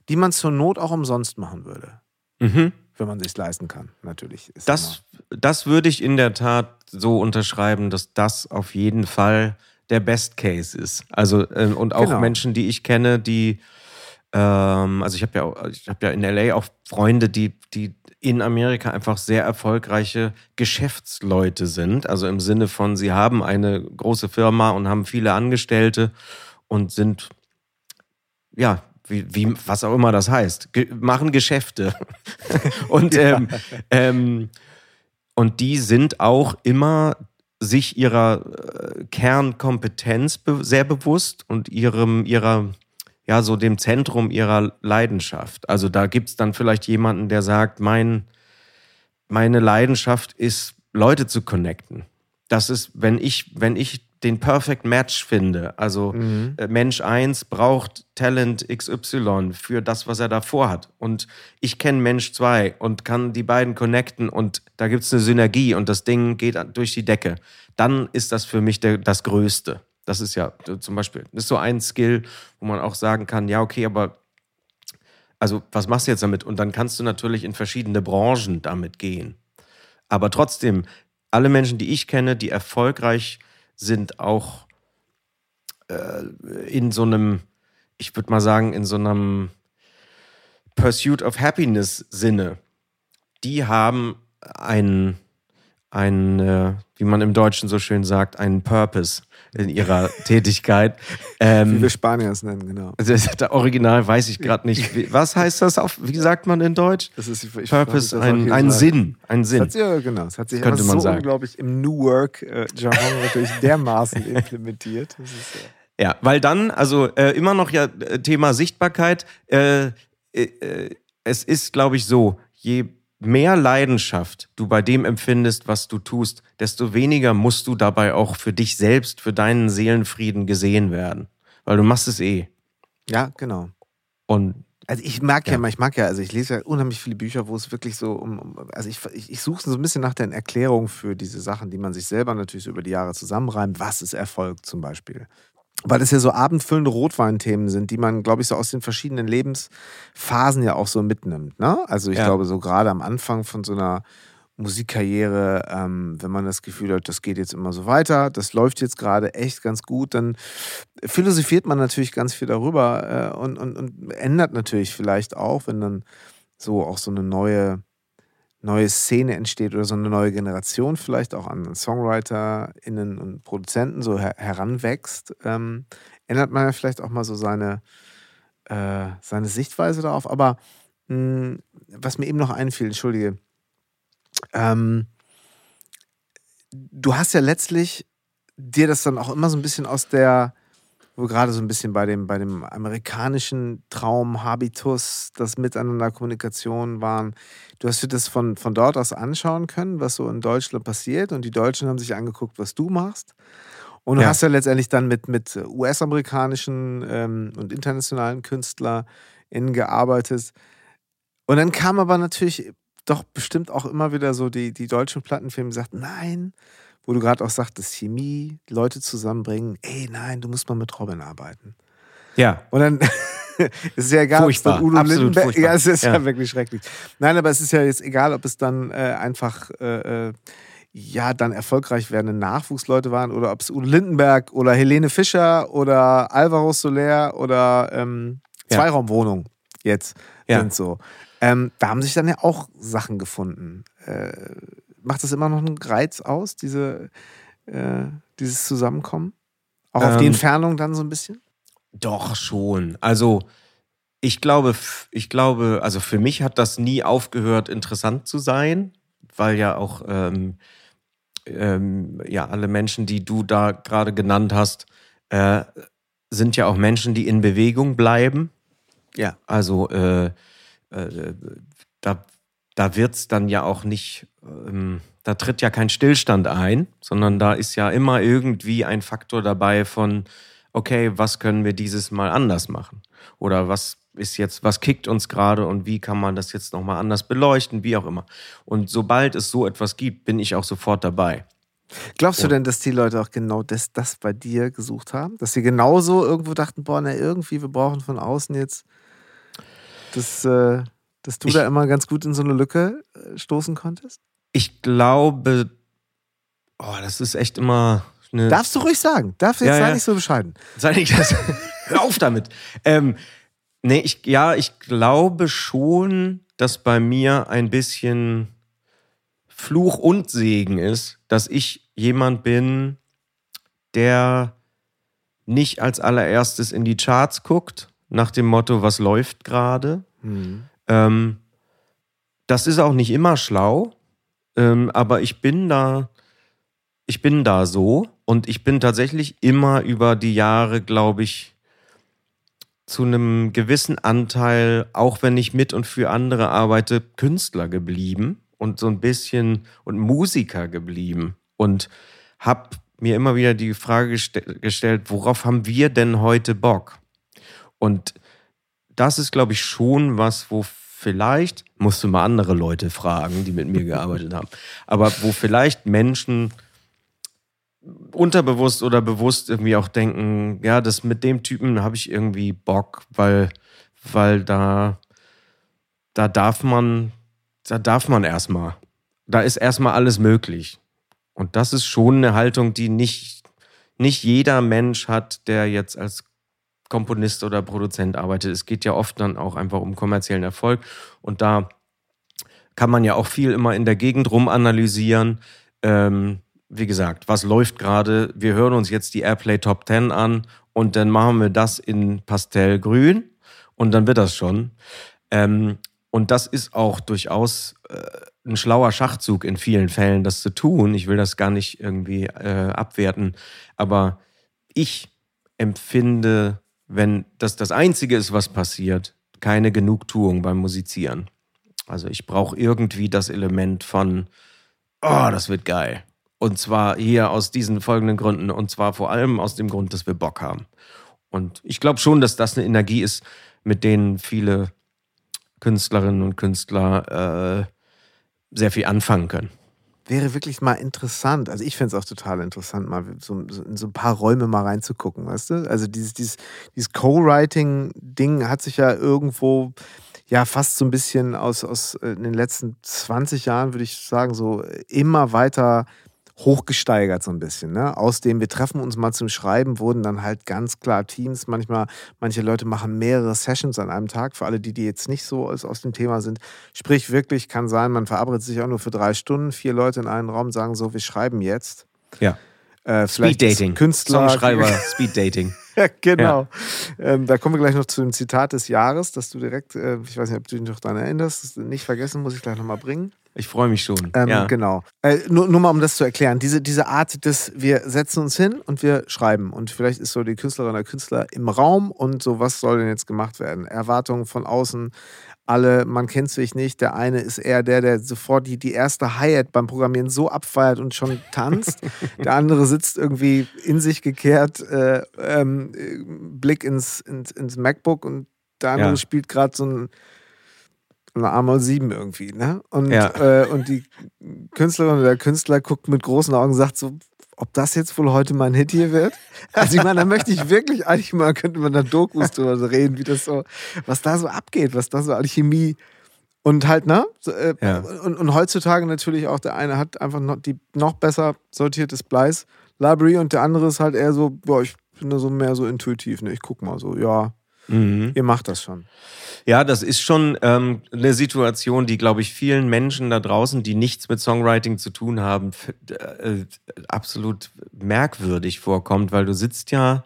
Speaker 2: die man zur Not auch umsonst machen würde. Mhm. Wenn man sich leisten kann, natürlich.
Speaker 1: das, das würde ich in der Tat so unterschreiben, dass das auf jeden Fall der Best Case ist. Also, äh, und auch genau. Menschen, die ich kenne, die, ähm, also ich habe ja, ich habe ja in LA auch Freunde, die, die in Amerika einfach sehr erfolgreiche Geschäftsleute sind. Also im Sinne von, sie haben eine große Firma und haben viele Angestellte und sind ja wie, wie, was auch immer das heißt, Ge machen Geschäfte. und, ähm, ähm, und die sind auch immer sich ihrer äh, Kernkompetenz be sehr bewusst und ihrem, ihrer, ja, so dem Zentrum ihrer Leidenschaft. Also da gibt es dann vielleicht jemanden, der sagt, mein, meine Leidenschaft ist, Leute zu connecten. Das ist, wenn ich, wenn ich den Perfect Match finde. Also mhm. Äh, Mensch 1 braucht Talent XY für das, was er davor hat. Und ich kenne Mensch 2 und kann die beiden connecten und da gibt es eine Synergie und das Ding geht durch die Decke. Dann ist das für mich der, das Größte. Das ist ja zum Beispiel, das ist so ein Skill, wo man auch sagen kann, ja, okay, aber also was machst du jetzt damit? Und dann kannst du natürlich in verschiedene Branchen damit gehen. Aber trotzdem, alle Menschen, die ich kenne, die erfolgreich sind auch äh, in so einem, ich würde mal sagen, in so einem Pursuit of Happiness Sinne. Die haben einen, einen, äh, wie man im Deutschen so schön sagt, einen Purpose in ihrer Tätigkeit.
Speaker 2: Ähm, wie wir Spanier es nennen, genau.
Speaker 1: Das, der Original weiß ich gerade nicht. Was heißt das auf, wie sagt man in Deutsch?
Speaker 2: Das ist,
Speaker 1: ich Purpose, ein, ein Sinn. Ein Sinn.
Speaker 2: Das hat, ja, genau. Das hat sich
Speaker 1: könnte man
Speaker 2: so
Speaker 1: sagen.
Speaker 2: unglaublich im New Work äh, Jargon natürlich dermaßen implementiert. Das ist,
Speaker 1: äh ja, weil dann, also äh, immer noch ja äh, Thema Sichtbarkeit. Äh, äh, es ist, glaube ich, so, je mehr Leidenschaft du bei dem empfindest, was du tust, desto weniger musst du dabei auch für dich selbst, für deinen Seelenfrieden gesehen werden. Weil du machst es eh.
Speaker 2: Ja, genau.
Speaker 1: Und
Speaker 2: also ich mag ja, ja ich mag ja, also ich lese ja unheimlich viele Bücher, wo es wirklich so um, also ich, ich, ich suche so ein bisschen nach den Erklärungen für diese Sachen, die man sich selber natürlich so über die Jahre zusammenreimt. Was ist Erfolg zum Beispiel? Weil es ja so abendfüllende Rotweinthemen sind, die man, glaube ich, so aus den verschiedenen Lebensphasen ja auch so mitnimmt. Ne? Also ich ja. glaube, so gerade am Anfang von so einer Musikkarriere, ähm, wenn man das Gefühl hat, das geht jetzt immer so weiter, das läuft jetzt gerade echt ganz gut, dann philosophiert man natürlich ganz viel darüber äh, und, und, und ändert natürlich vielleicht auch, wenn dann so auch so eine neue neue Szene entsteht oder so eine neue Generation vielleicht auch an SongwriterInnen und Produzenten so her heranwächst, ähm, ändert man ja vielleicht auch mal so seine, äh, seine Sichtweise darauf. Aber mh, hm, was mir eben noch einfiel, entschuldige, ähm, du hast ja letztlich dir das dann auch immer so ein bisschen aus der wo wir gerade so ein bisschen bei dem, bei dem amerikanischen Traum, Habitus, das Miteinander Kommunikation waren. Du hast dir das von, von dort aus anschauen können, was so in Deutschland passiert. Und die Deutschen haben sich angeguckt, was du machst. Und du ja. hast ja letztendlich dann mit, mit US-amerikanischen ähm, und internationalen KünstlerInnen gearbeitet. Und dann kam aber natürlich doch bestimmt auch immer wieder so die, die deutschen Plattenfirmen, die sagten, nein, wo du gerade auch sagtest, Chemie, Leute zusammenbringen, ey, nein, du musst mal mit Robin arbeiten.
Speaker 1: Ja.
Speaker 2: Und dann ist es ja egal,
Speaker 1: furchtbar.
Speaker 2: ob es Udo
Speaker 1: Absolut
Speaker 2: Lindenberg,
Speaker 1: furchtbar.
Speaker 2: ja, es ist ja.
Speaker 1: Ja.
Speaker 2: wirklich schrecklich. Nein, aber es ist ja jetzt egal, ob es dann äh, einfach äh, äh ja dann erfolgreich werdende Nachwuchsleute waren oder ob es Udo Lindenberg oder Helene Fischer oder Alvaro Soler oder ähm,
Speaker 1: Ja.
Speaker 2: Zweiraumwohnung jetzt
Speaker 1: Ja.
Speaker 2: sind so. Ähm, da haben sich dann ja auch Sachen gefunden. Äh, macht das immer noch einen Reiz aus, diese, äh, dieses Zusammenkommen? Auch auf die
Speaker 1: Ähm,
Speaker 2: Entfernung dann so ein bisschen?
Speaker 1: Doch schon. Also ich glaube, ich glaube, also für mich hat das nie aufgehört, interessant zu sein, weil ja auch ähm, ähm, ja alle Menschen, die du da gerade genannt hast, äh, sind ja auch Menschen, die in Bewegung bleiben.
Speaker 2: Ja.
Speaker 1: Also äh, äh, da, da wird es dann ja auch nicht, ähm, da tritt ja kein Stillstand ein, sondern da ist ja immer irgendwie ein Faktor dabei von, okay, was können wir dieses Mal anders machen? Oder was ist jetzt, was kickt uns gerade und wie kann man das jetzt nochmal anders beleuchten, wie auch immer. Und sobald es so etwas gibt, bin ich auch sofort dabei.
Speaker 2: Glaubst du denn, dass die Leute auch genau das, das bei dir gesucht haben? Dass sie genauso irgendwo dachten, boah, na, irgendwie, wir brauchen von außen jetzt, dass, äh, dass du
Speaker 1: Ich-
Speaker 2: da immer ganz gut in so eine Lücke äh, stoßen konntest?
Speaker 1: Ich glaube, oh, das ist echt immer eine.
Speaker 2: Darfst du ruhig sagen. Darfst du jetzt
Speaker 1: Ja,
Speaker 2: sei
Speaker 1: ja.
Speaker 2: nicht so bescheiden.
Speaker 1: Sei nicht das. Hör auf damit. Ähm, nee, ich, ja, ich glaube schon, dass bei mir ein bisschen Fluch und Segen ist, dass ich jemand bin, der nicht als allererstes in die Charts guckt, nach dem Motto, was läuft gerade. Ähm, das ist auch nicht immer schlau, ähm, aber ich bin da, ich bin da so und ich bin tatsächlich immer über die Jahre, glaube ich, zu einem gewissen Anteil, auch wenn ich mit und für andere arbeite, Künstler geblieben und so ein bisschen und Musiker geblieben und habe mir immer wieder die Frage geste gestellt, worauf haben wir denn heute Bock? Und das ist, glaube ich, schon was, wo vielleicht, musst du mal andere Leute fragen, die mit mir gearbeitet haben, aber wo vielleicht Menschen unterbewusst oder bewusst irgendwie auch denken, ja, das mit dem Typen habe ich irgendwie Bock, weil, weil da, da darf man, da darf man erstmal. Da ist erstmal alles möglich. Und das ist schon eine Haltung, die nicht, nicht jeder Mensch hat, der jetzt als Komponist oder Produzent arbeitet. Es geht ja oft dann auch einfach um kommerziellen Erfolg. Und da kann man ja auch viel immer in der Gegend rum analysieren. Äh, ähm, wie gesagt, was läuft gerade? Wir hören uns jetzt die Airplay Top 10 an und dann machen wir das in Pastellgrün und dann wird das schon. Ähm, und das ist auch durchaus äh, ein schlauer Schachzug in vielen Fällen, das zu tun. Ich will das gar nicht irgendwie äh, abwerten, aber ich empfinde, wenn das das Einzige ist, was passiert, keine Genugtuung beim Musizieren. Also ich brauche irgendwie das Element von, oh, das wird geil. Und zwar hier aus diesen folgenden Gründen. Und zwar vor allem aus dem Grund, dass wir Bock haben. Und ich glaube schon, dass das eine Energie ist, mit denen viele Künstlerinnen und Künstler äh, sehr viel anfangen können.
Speaker 2: Wäre wirklich mal interessant. Also ich fände es auch total interessant, mal so, so, in so ein paar Räume mal reinzugucken, weißt du? Also dieses, dieses, dieses Co-Writing-Ding hat sich ja irgendwo ja fast so ein bisschen aus, aus äh, in den letzten 20 Jahren, würde ich sagen, so immer weiter hochgesteigert so ein bisschen. Ne? Aus dem, wir treffen uns mal zum Schreiben, wurden dann halt ganz klar Teams. Manchmal, manche Leute machen mehrere Sessions an einem Tag. Für alle, die, die jetzt nicht so aus, aus dem Thema sind. Sprich, wirklich kann sein, man verabredet sich auch nur für drei Stunden. Vier Leute in einen Raum sagen so, wir schreiben jetzt.
Speaker 1: Ja.
Speaker 2: Äh,
Speaker 1: Speed Dating.
Speaker 2: Künstler.
Speaker 1: Songschreiber, Speed Dating.
Speaker 2: ja, genau. Ja. Ähm, da kommen wir gleich noch zu dem Zitat des Jahres, dass du direkt, äh, ich weiß nicht, ob du dich noch daran erinnerst, nicht vergessen, muss ich gleich nochmal bringen.
Speaker 1: Ich freue mich schon.
Speaker 2: Ähm,
Speaker 1: ja.
Speaker 2: Genau. Äh, nur, nur mal, um das zu erklären. Diese, diese Art des, wir setzen uns hin und wir schreiben. Und vielleicht ist so die Künstlerin oder Künstler im Raum und so, was soll denn jetzt gemacht werden? Erwartungen von außen. Alle, man kennt sich nicht. Der eine ist eher der, der sofort die, die erste Hi-Hat beim Programmieren so abfeiert und schon tanzt. der andere sitzt irgendwie in sich gekehrt, äh, ähm, Blick ins, ins, ins MacBook und der andere ja. spielt gerade so ein eine A 7 irgendwie, ne? Und, ja. äh, und die Künstlerin oder der Künstler guckt mit großen Augen und sagt so, ob das jetzt wohl heute mein Hit hier wird? Also ich meine, da möchte ich wirklich eigentlich mal, könnte man da Dokus drüber reden, wie das so, was da so abgeht, was da so Alchemie und halt, ne? Äh, ja. und, und heutzutage natürlich auch, der eine hat einfach noch die noch besser sortiertes Splice Library und der andere ist halt eher so, boah, ich bin da so mehr so intuitiv, ne? Ich guck mal so, ja, mhm. ihr macht das schon.
Speaker 1: Ja, das ist schon ähm, eine Situation, die, glaube ich, vielen Menschen da draußen, die nichts mit Songwriting zu tun haben, äh, absolut merkwürdig vorkommt, weil du sitzt ja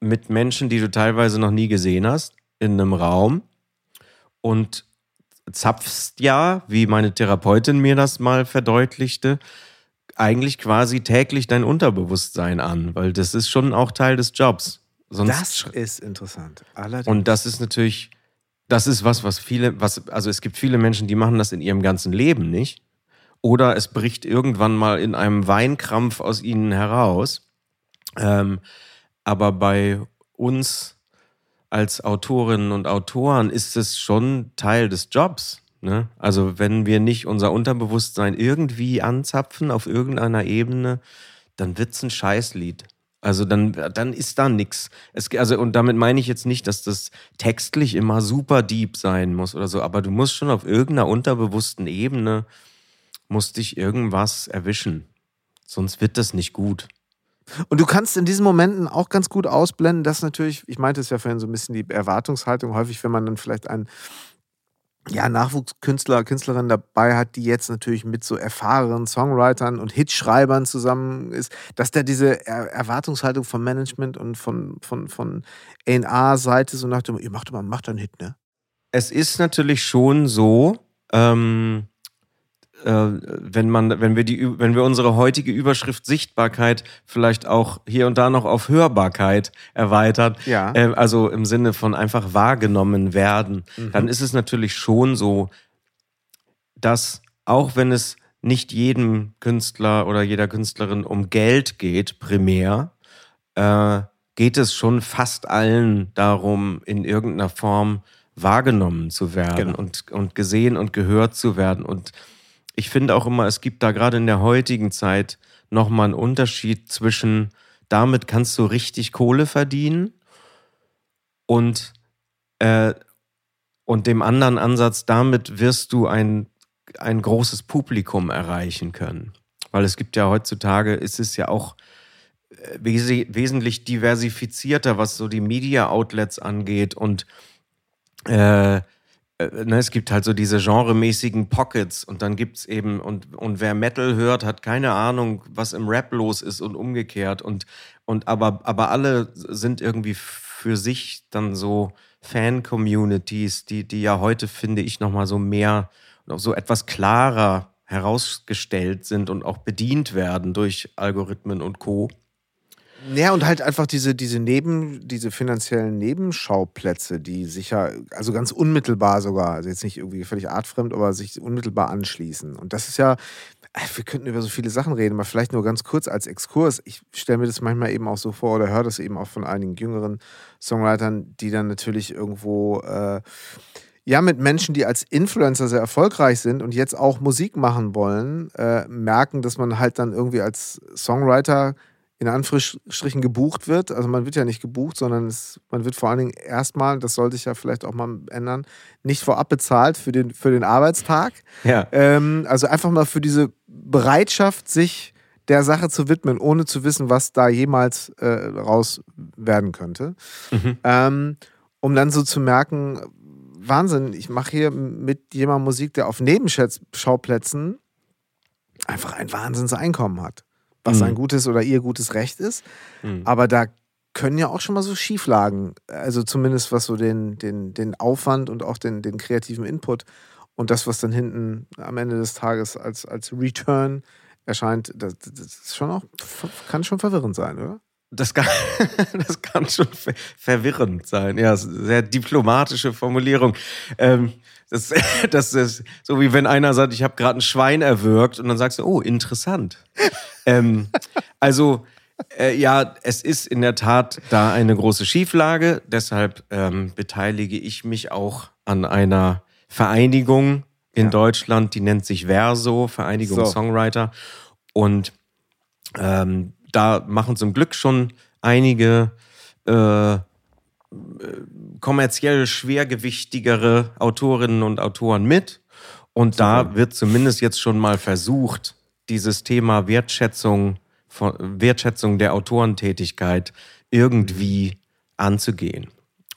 Speaker 1: mit Menschen, die du teilweise noch nie gesehen hast, in einem Raum und zapfst ja, wie meine Therapeutin mir das mal verdeutlichte, eigentlich quasi täglich dein Unterbewusstsein an, weil das ist schon auch Teil des Jobs.
Speaker 2: Sonst das ist interessant.
Speaker 1: Allerdings. Und das ist natürlich das ist was, was viele, was, also es gibt viele Menschen, die machen das in ihrem ganzen Leben nicht. Oder es bricht irgendwann mal in einem Weinkrampf aus ihnen heraus. Ähm, aber bei uns als Autorinnen und Autoren ist es schon Teil des Jobs. Ne? Also wenn wir nicht unser Unterbewusstsein irgendwie anzapfen auf irgendeiner Ebene, dann wird es ein Scheißlied. Also dann, dann ist da nichts. Also, und damit meine ich jetzt nicht, dass das textlich immer super deep sein muss oder so, aber du musst schon auf irgendeiner unterbewussten Ebene, musst dich irgendwas erwischen. Sonst wird das nicht gut.
Speaker 2: Und du kannst in diesen Momenten auch ganz gut ausblenden, dass natürlich, ich meinte es ja vorhin so ein bisschen die Erwartungshaltung, häufig, wenn man dann vielleicht einen ja, Nachwuchskünstler, Künstlerinnen dabei hat, die jetzt natürlich mit so erfahrenen Songwritern und Hitschreibern zusammen ist, dass da diese er Erwartungshaltung vom Management und von, von, von A&R-Seite so nach dem, ihr macht mal, macht einen Hit, ne?
Speaker 1: Es ist natürlich schon so, ähm, äh, wenn man, wenn wir die, wenn wir unsere heutige Überschrift Sichtbarkeit vielleicht auch hier und da noch auf Hörbarkeit erweitern,
Speaker 2: ja.
Speaker 1: äh, also im Sinne von einfach wahrgenommen werden, mhm. dann ist es natürlich schon so, dass auch wenn es nicht jedem Künstler oder jeder Künstlerin um Geld geht, primär, äh, geht es schon fast allen darum, in irgendeiner Form wahrgenommen zu werden genau. und, und gesehen und gehört zu werden. Und ich finde auch immer, es gibt da gerade in der heutigen Zeit nochmal einen Unterschied zwischen, damit kannst du richtig Kohle verdienen und, äh, und dem anderen Ansatz, damit wirst du ein, ein großes Publikum erreichen können. Weil es gibt ja heutzutage, ist es ja auch äh, wes wesentlich diversifizierter, was so die Media-Outlets angeht und äh, ne, es gibt halt so diese genremäßigen Pockets und dann gibt's eben, und, und wer Metal hört, hat keine Ahnung, was im Rap los ist und umgekehrt. Und, und aber, aber alle sind irgendwie für sich dann so Fan-Communities, die, die ja heute, finde ich, nochmal so mehr, so etwas klarer herausgestellt sind und auch bedient werden durch Algorithmen und Co.
Speaker 2: Ja, und halt einfach diese, diese Neben, diese finanziellen Nebenschauplätze, die sich ja, also ganz unmittelbar sogar, also jetzt nicht irgendwie völlig artfremd, aber sich unmittelbar anschließen. Und das ist ja, äh, wir könnten über so viele Sachen reden, aber vielleicht nur ganz kurz als Exkurs. Ich stelle mir das manchmal eben auch so vor oder höre das eben auch von einigen jüngeren Songwritern, die dann natürlich irgendwo äh, ja mit Menschen, die als Influencer sehr erfolgreich sind und jetzt auch Musik machen wollen, äh, merken, dass man halt dann irgendwie als Songwriter in Anführungsstrichen gebucht wird. Also man wird ja nicht gebucht, sondern es, man wird vor allen Dingen erstmal, das sollte sich ja vielleicht auch mal ändern, nicht vorab bezahlt für den, für den Arbeitstag.
Speaker 1: Ja.
Speaker 2: Ähm, also einfach mal für diese Bereitschaft, sich der Sache zu widmen, ohne zu wissen, was da jemals äh, raus werden könnte. Mhm. Ähm, um dann so zu merken, Wahnsinn, ich mache hier mit jemandem Musik, der auf Nebenschauplätzen einfach ein Wahnsinnseinkommen hat was mhm. sein gutes oder ihr gutes Recht ist. Mhm. Aber da können ja auch schon mal so Schieflagen, also zumindest was so den, den, den Aufwand und auch den, den kreativen Input und das, was dann hinten am Ende des Tages als, als Return erscheint, das, das ist schon auch, kann schon verwirrend sein, oder?
Speaker 1: Das kann, das kann schon verwirrend sein. Ja, sehr diplomatische Formulierung. Ähm, das, das ist so wie wenn einer sagt, ich habe gerade ein Schwein erwürgt und dann sagst du, oh, interessant. ähm, also äh, ja, es ist in der Tat da eine große Schieflage. Deshalb ähm, beteilige ich mich auch an einer Vereinigung in ja. Deutschland, die nennt sich Verso, Vereinigung so. Songwriter. Und ähm, da machen zum Glück schon einige äh, kommerziell schwergewichtigere Autorinnen und Autoren mit. Und Super. da wird zumindest jetzt schon mal versucht, dieses Thema Wertschätzung, Wertschätzung der Autorentätigkeit irgendwie anzugehen.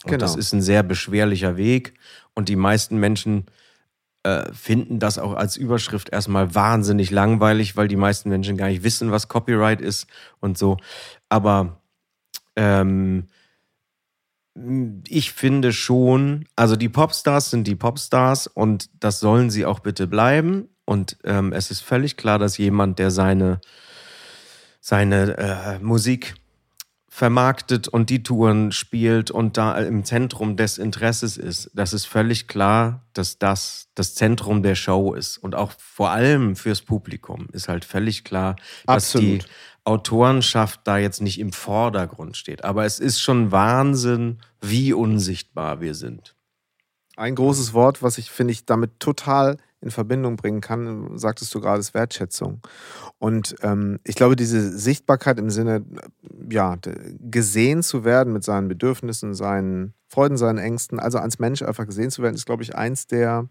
Speaker 1: Und genau. das ist ein sehr beschwerlicher Weg. Und die meisten Menschen äh, finden das auch als Überschrift erstmal wahnsinnig langweilig, weil die meisten Menschen gar nicht wissen, was Copyright ist und so. Aber ähm, ich finde schon, also die Popstars sind die Popstars und das sollen sie auch bitte bleiben. Und ähm, es ist völlig klar, dass jemand, der seine, seine äh, Musik vermarktet und die Touren spielt und da im Zentrum des Interesses ist, das ist völlig klar, dass das das Zentrum der Show ist. Und auch vor allem fürs Publikum ist halt völlig klar, dass Absolut. die Autorenschaft da jetzt nicht im Vordergrund steht. Aber es ist schon Wahnsinn, wie unsichtbar wir sind.
Speaker 2: Ein großes Wort, was ich, finde ich, damit total in Verbindung bringen kann, sagtest du gerade, ist Wertschätzung. Und ähm, ich glaube, diese Sichtbarkeit im Sinne, ja, gesehen zu werden mit seinen Bedürfnissen, seinen Freuden, seinen Ängsten, also als Mensch einfach gesehen zu werden, ist, glaube ich, eins der,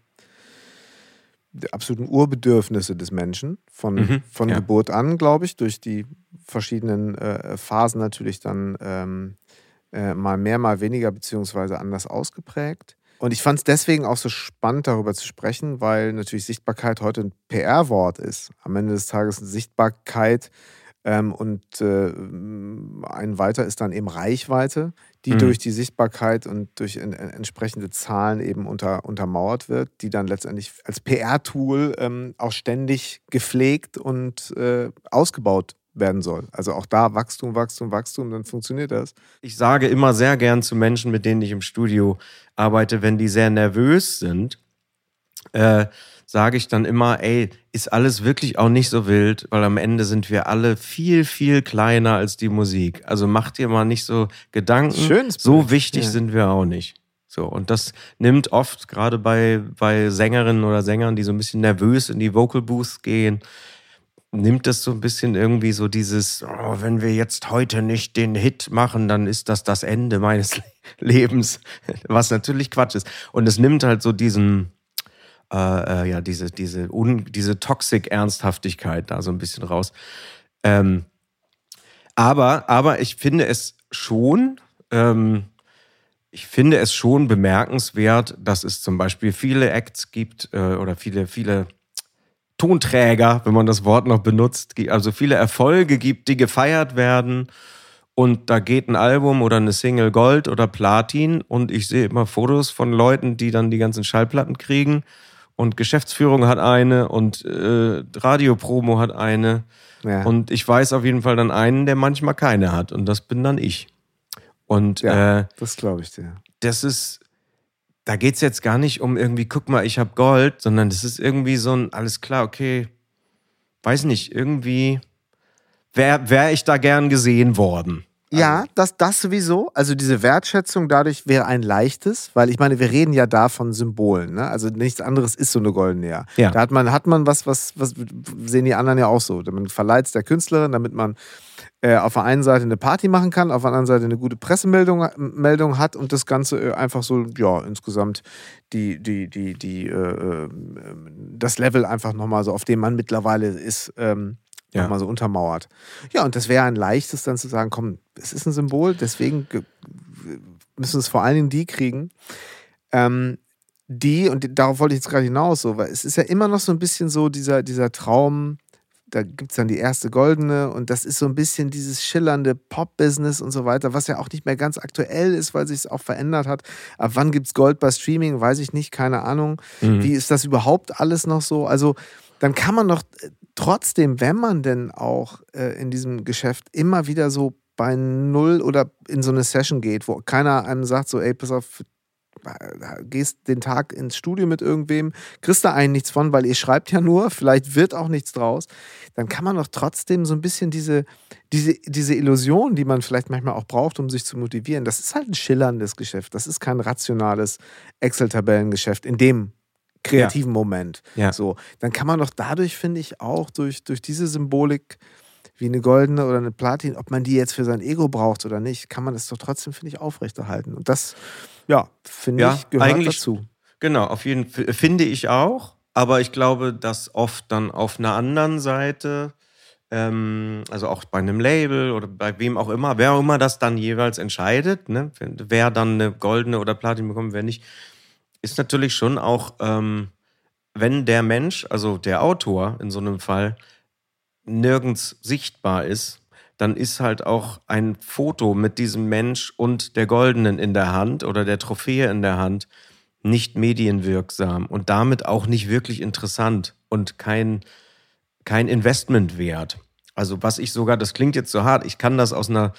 Speaker 2: der absoluten Urbedürfnisse des Menschen von, mhm, von ja. Geburt an, glaube ich, durch die verschiedenen äh, Phasen natürlich dann ähm, äh, mal mehr, mal weniger, beziehungsweise anders ausgeprägt. Und ich fand es deswegen auch so spannend, darüber zu sprechen, weil natürlich Sichtbarkeit heute ein PR-Wort ist. Am Ende des Tages eine Sichtbarkeit ähm, und äh, ein weiter ist dann eben Reichweite, die mhm. durch die Sichtbarkeit und durch in, in entsprechende Zahlen eben unter, untermauert wird, die dann letztendlich als PR-Tool ähm, auch ständig gepflegt und äh, ausgebaut werden soll. Also auch da Wachstum, Wachstum, Wachstum, dann funktioniert das.
Speaker 1: Ich sage immer sehr gern zu Menschen, mit denen ich im Studio arbeite, wenn die sehr nervös sind, äh, sage ich dann immer, ey, ist alles wirklich auch nicht so wild, weil am Ende sind wir alle viel, viel kleiner als die Musik. Also macht dir mal nicht so Gedanken.
Speaker 2: Schönes
Speaker 1: so wichtig ja. sind wir auch nicht. So, und das nimmt oft, gerade bei, bei Sängerinnen oder Sängern, die so ein bisschen nervös in die Vocal Booths gehen, nimmt es so ein bisschen irgendwie so dieses, oh, wenn wir jetzt heute nicht den Hit machen, dann ist das das Ende meines Lebens, was natürlich Quatsch ist. Und es nimmt halt so diesen, äh, äh, ja, diese, diese, un, diese Toxic-Ernsthaftigkeit da so ein bisschen raus. Ähm, aber, aber ich finde es schon, ähm, ich finde es schon bemerkenswert, dass es zum Beispiel viele Acts gibt äh, oder viele, viele Tonträger, wenn man das Wort noch benutzt, also viele Erfolge gibt, die gefeiert werden. Und da geht ein Album oder eine Single Gold oder Platin und ich sehe immer Fotos von Leuten, die dann die ganzen Schallplatten kriegen. Und Geschäftsführung hat eine und äh, Radiopromo hat eine. Ja. Und ich weiß auf jeden Fall dann einen, der manchmal keine hat. Und das bin dann ich. Und
Speaker 2: ja, äh, das glaube ich dir.
Speaker 1: Das ist, da geht es jetzt gar nicht um irgendwie, guck mal, ich habe Gold, sondern das ist irgendwie so ein, alles klar, okay, weiß nicht, irgendwie wäre wär ich da gern gesehen worden.
Speaker 2: Ja, also das, das sowieso. Also diese Wertschätzung dadurch wäre ein leichtes, weil ich meine, wir reden ja da von Symbolen. Ne? Also nichts anderes ist so eine goldene Jahr. Ja. Da hat man, hat man was, was, was sehen die anderen ja auch so. Man verleiht es der Künstlerin, damit man äh, auf der einen Seite eine Party machen kann, auf der anderen Seite eine gute Pressemeldung Meldung hat und das Ganze äh, einfach so, ja, insgesamt die, die, die, die, äh, äh das Level einfach nochmal so, auf dem man mittlerweile ist, ähm, ja. nochmal so untermauert. Ja, und das wäre ein leichtes dann zu sagen, komm, es ist ein Symbol, deswegen müssen es vor allen Dingen die kriegen, ähm, die, und darauf wollte ich jetzt gerade hinaus, so, weil es ist ja immer noch so ein bisschen so dieser, dieser Traum, da gibt es dann die erste goldene und das ist so ein bisschen dieses schillernde Pop-Business und so weiter, was ja auch nicht mehr ganz aktuell ist, weil sich es auch verändert hat. Ab wann gibt es Gold bei Streaming, weiß ich nicht, keine Ahnung. Mhm. Wie ist das überhaupt alles noch so? Also dann kann man doch äh, trotzdem, wenn man denn auch äh, in diesem Geschäft immer wieder so bei Null oder in so eine Session geht, wo keiner einem sagt, so, ey, pass auf, gehst den Tag ins Studio mit irgendwem, kriegst da eigentlich nichts von, weil ihr schreibt ja nur, vielleicht wird auch nichts draus, dann kann man doch trotzdem so ein bisschen diese, diese, diese Illusion, die man vielleicht manchmal auch braucht, um sich zu motivieren, das ist halt ein schillerndes Geschäft. Das ist kein rationales Excel-Tabellengeschäft in dem kreativen ja. Moment. Ja. So, dann kann man doch dadurch, finde ich, auch durch, durch diese Symbolik wie eine goldene oder eine Platin, ob man die jetzt für sein Ego braucht oder nicht, kann man das doch trotzdem, finde ich, aufrechterhalten. Und das ja, finde ja, ich, gehört eigentlich, dazu.
Speaker 1: Genau, auf jeden Fall, finde ich auch. Aber ich glaube, dass oft dann auf einer anderen Seite, ähm, also auch bei einem Label oder bei wem auch immer, wer auch immer das dann jeweils entscheidet, ne, wer dann eine goldene oder Platin bekommt, wer nicht, ist natürlich schon auch, ähm, wenn der Mensch, also der Autor in so einem Fall, nirgends sichtbar ist, dann ist halt auch ein Foto mit diesem Mensch und der Goldenen in der Hand oder der Trophäe in der Hand nicht medienwirksam und damit auch nicht wirklich interessant und kein, kein Investment wert. Also was ich sogar, das klingt jetzt so hart, ich kann das aus einer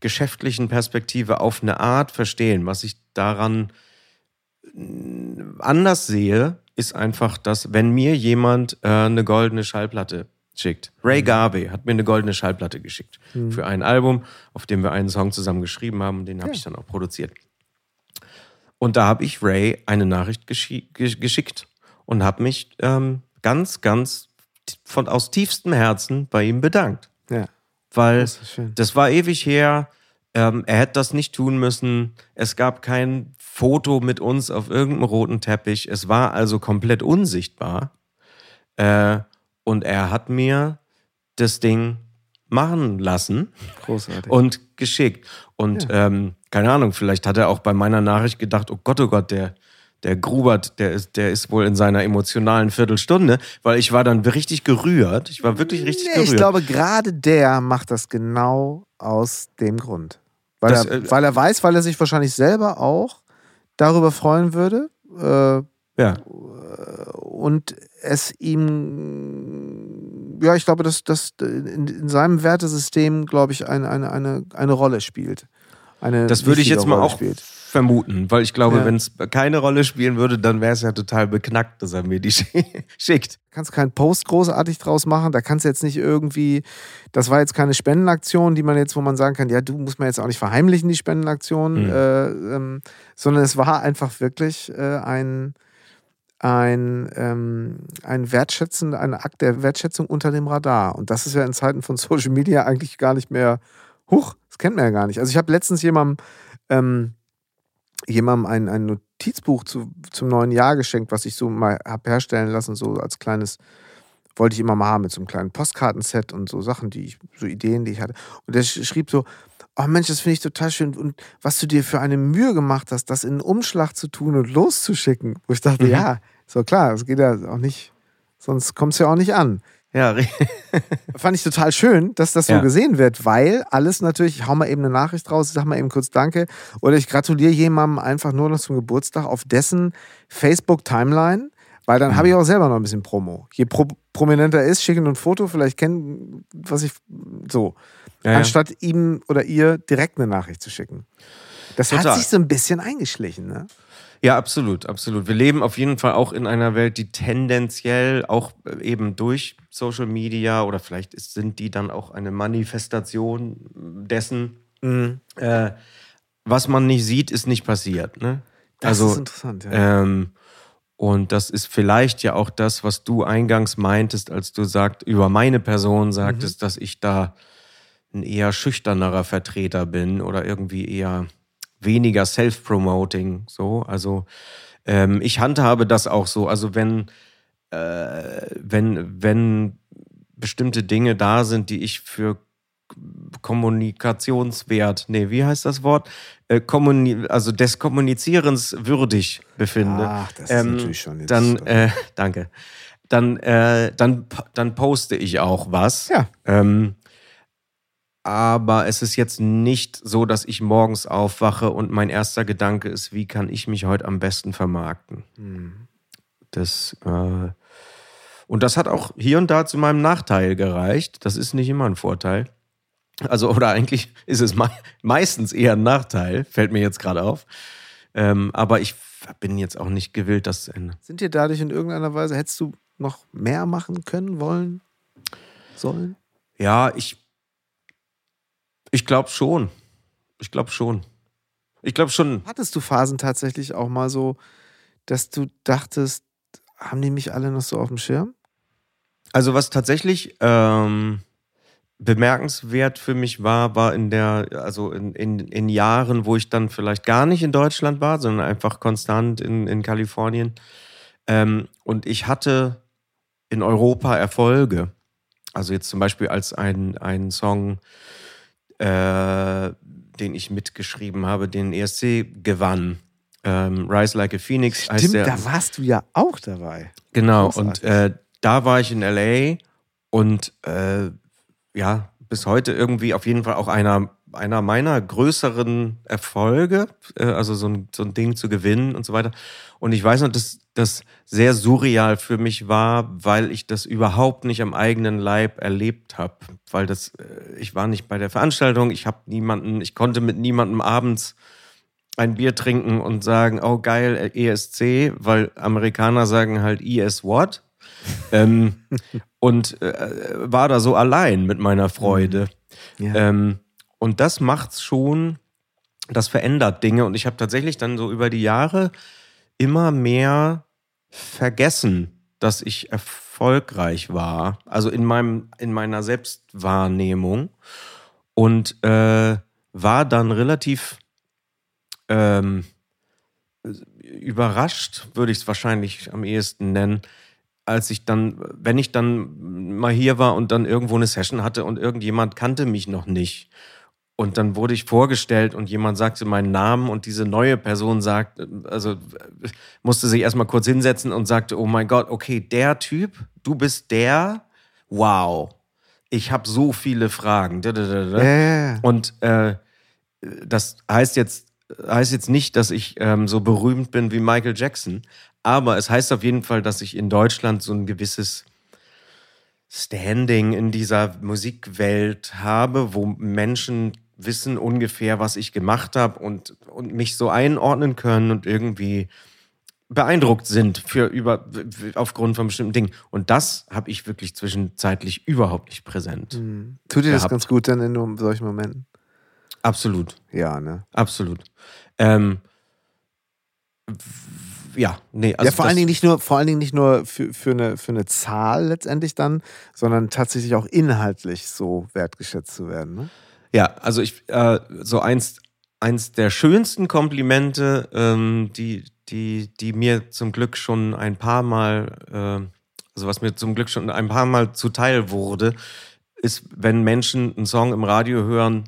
Speaker 1: geschäftlichen Perspektive auf eine Art verstehen. Was ich daran anders sehe, ist einfach, dass wenn mir jemand äh, eine goldene Schallplatte schickt. Ray mhm. Garvey hat mir eine goldene Schallplatte geschickt mhm. für ein Album, auf dem wir einen Song zusammen geschrieben haben und den habe ja. ich dann auch produziert. Und da habe ich Ray eine Nachricht geschickt und habe mich ähm, ganz, ganz von aus tiefstem Herzen bei ihm bedankt. Ja. Weil das, das war ewig her. Ähm, er hätte das nicht tun müssen. Es gab kein Foto mit uns auf irgendeinem roten Teppich. Es war also komplett unsichtbar. Äh, und er hat mir das Ding machen lassen
Speaker 2: Großartig.
Speaker 1: und geschickt. Und ja. ähm, keine Ahnung, vielleicht hat er auch bei meiner Nachricht gedacht, oh Gott, oh Gott, der, der Grubert, der ist, der ist wohl in seiner emotionalen Viertelstunde, weil ich war dann richtig gerührt. Ich war wirklich richtig nee, gerührt.
Speaker 2: Ich glaube, gerade der macht das genau aus dem Grund. Weil, das, er, äh, weil er weiß, weil er sich wahrscheinlich selber auch darüber freuen würde. Äh, ja. Und es ihm, ja, ich glaube, dass das in, in, seinem Wertesystem, glaube ich, eine, eine, eine, eine Rolle spielt.
Speaker 1: Eine das würde ich jetzt mal Rolle auch spielt. vermuten, weil ich glaube, ja. wenn es keine Rolle spielen würde, dann wäre es ja total beknackt, dass er mir die schickt.
Speaker 2: Du kannst keinen Post großartig draus machen, da kannst du jetzt nicht irgendwie, das war jetzt keine Spendenaktion, die man jetzt, wo man sagen kann, ja, du musst man jetzt auch nicht verheimlichen, die Spendenaktion, mhm. äh, ähm, sondern es war einfach wirklich äh, ein ein, ähm, ein Wertschätzen, ein Akt der Wertschätzung unter dem Radar. Und das ist ja in Zeiten von Social Media eigentlich gar nicht mehr, huch, das kennt man ja gar nicht. Also ich habe letztens jemandem, ähm, jemandem ein, ein Notizbuch zu, zum neuen Jahr geschenkt, was ich so mal habe herstellen lassen, so als kleines, wollte ich immer mal haben, mit so einem kleinen Postkartenset und so Sachen, die ich, so Ideen, die ich hatte. Und der schrieb so, oh Mensch, das finde ich total schön. Und was du dir für eine Mühe gemacht hast, das in einen Umschlag zu tun und loszuschicken. Wo ich dachte, mhm. ja, so klar, es geht ja auch nicht, sonst kommt es ja auch nicht an.
Speaker 1: Ja,
Speaker 2: fand ich total schön, dass das so ja. gesehen wird, weil alles natürlich, ich hau mal eben eine Nachricht raus, ich sag mal eben kurz Danke oder ich gratuliere jemandem einfach nur noch zum Geburtstag auf dessen Facebook-Timeline, weil dann mhm. habe ich auch selber noch ein bisschen Promo. Je pro prominenter er ist, schicken ein Foto, vielleicht kennen, was ich so ja, anstatt ja. ihm oder ihr direkt eine Nachricht zu schicken. Das Total. hat sich so ein bisschen eingeschlichen, ne?
Speaker 1: Ja, absolut, absolut. Wir leben auf jeden Fall auch in einer Welt, die tendenziell auch äh, eben durch Social Media oder vielleicht ist, sind die dann auch eine Manifestation dessen. Mhm. Äh, was man nicht sieht, ist nicht passiert. Ne?
Speaker 2: Das also, ist interessant, ja. Ähm,
Speaker 1: und das ist vielleicht ja auch das, was du eingangs meintest, als du sagt, über meine Person sagtest, mhm. dass ich da ein eher schüchternerer Vertreter bin oder irgendwie eher weniger self-promoting. So, also ähm, ich handhabe das auch so. Also wenn, äh, wenn, wenn bestimmte Dinge da sind, die ich für kommunikationswert, nee, wie heißt das Wort? Äh, kommuni also des Kommunizierens würdig befinde.
Speaker 2: Ach, das ist ähm, natürlich schon
Speaker 1: jetzt Dann, äh, danke. Dann, äh, dann, dann poste ich auch was.
Speaker 2: Ja.
Speaker 1: Ähm, aber es ist jetzt nicht so, dass ich morgens aufwache und mein erster Gedanke ist, wie kann ich mich heute am besten vermarkten. Mhm. Das, äh, und das hat auch hier und da zu meinem Nachteil gereicht. Das ist nicht immer ein Vorteil. Also, oder eigentlich ist es me meistens eher ein Nachteil, fällt mir jetzt gerade auf. Ähm, aber ich bin jetzt auch nicht gewillt, das zu ändern.
Speaker 2: Sind dir dadurch in irgendeiner Weise, hättest du noch mehr machen können, wollen, sollen?
Speaker 1: Ja, ich ich glaube schon. Ich glaube schon. Ich glaube schon.
Speaker 2: Hattest du Phasen tatsächlich auch mal so, dass du dachtest, haben die mich alle noch so auf dem Schirm?
Speaker 1: Also was tatsächlich ähm, bemerkenswert für mich war, war in der, also in, in, in Jahren, wo ich dann vielleicht gar nicht in Deutschland war, sondern einfach konstant in, in Kalifornien. Ähm, und ich hatte in Europa Erfolge. Also jetzt zum Beispiel als ein, ein Song äh, den ich mitgeschrieben habe, den ESC gewann. Ähm, Rise Like a Phoenix
Speaker 2: Stimmt, der. da warst du ja auch dabei.
Speaker 1: Genau, Großartig. und äh, da war ich in LA und äh, ja, bis heute irgendwie auf jeden Fall auch einer, einer meiner größeren Erfolge, äh, also so ein, so ein Ding zu gewinnen und so weiter. Und ich weiß noch, dass das sehr surreal für mich war, weil ich das überhaupt nicht am eigenen Leib erlebt habe. Weil das, äh, ich war nicht bei der Veranstaltung, ich habe niemanden, ich konnte mit niemandem abends ein Bier trinken und sagen, oh geil, ESC, weil Amerikaner sagen halt ES what? ähm, und äh, war da so allein mit meiner Freude. Mhm. Ja. Ähm, und das macht's schon, das verändert Dinge. Und ich habe tatsächlich dann so über die Jahre immer mehr vergessen, dass ich erfolgreich war, also in meinem in meiner Selbstwahrnehmung. Und äh, war dann relativ ähm, überrascht, würde ich es wahrscheinlich am ehesten nennen, als ich dann, wenn ich dann mal hier war und dann irgendwo eine Session hatte und irgendjemand kannte mich noch nicht und dann wurde ich vorgestellt und jemand sagte meinen Namen und diese neue Person sagt, also musste sich erstmal kurz hinsetzen und sagte, oh mein Gott, okay, der Typ, du bist der, wow, ich habe so viele Fragen. Und äh, das heißt jetzt, heißt jetzt nicht, dass ich ähm, so berühmt bin wie Michael Jackson, aber es heißt auf jeden Fall, dass ich in Deutschland so ein gewisses Standing in dieser Musikwelt habe, wo Menschen wissen ungefähr, was ich gemacht habe und, und mich so einordnen können und irgendwie beeindruckt sind für über aufgrund von bestimmten Dingen. Und das habe ich wirklich zwischenzeitlich überhaupt nicht präsent. Mhm.
Speaker 2: Tut dir das ganz gut dann in solchen Momenten?
Speaker 1: Absolut.
Speaker 2: Ja, ne?
Speaker 1: Absolut. Ähm, ja, nee.
Speaker 2: Also ja, vor allen Dingen nicht nur, vor allen Dingen nicht nur für, für, eine, für eine Zahl letztendlich dann, sondern tatsächlich auch inhaltlich so wertgeschätzt zu werden. Ne?
Speaker 1: Ja, also ich, äh, so eins, eins der schönsten Komplimente, ähm, die, die, die mir zum Glück schon ein paar Mal, äh, also was mir zum Glück schon ein paar Mal zuteil wurde, ist, wenn Menschen einen Song im Radio hören,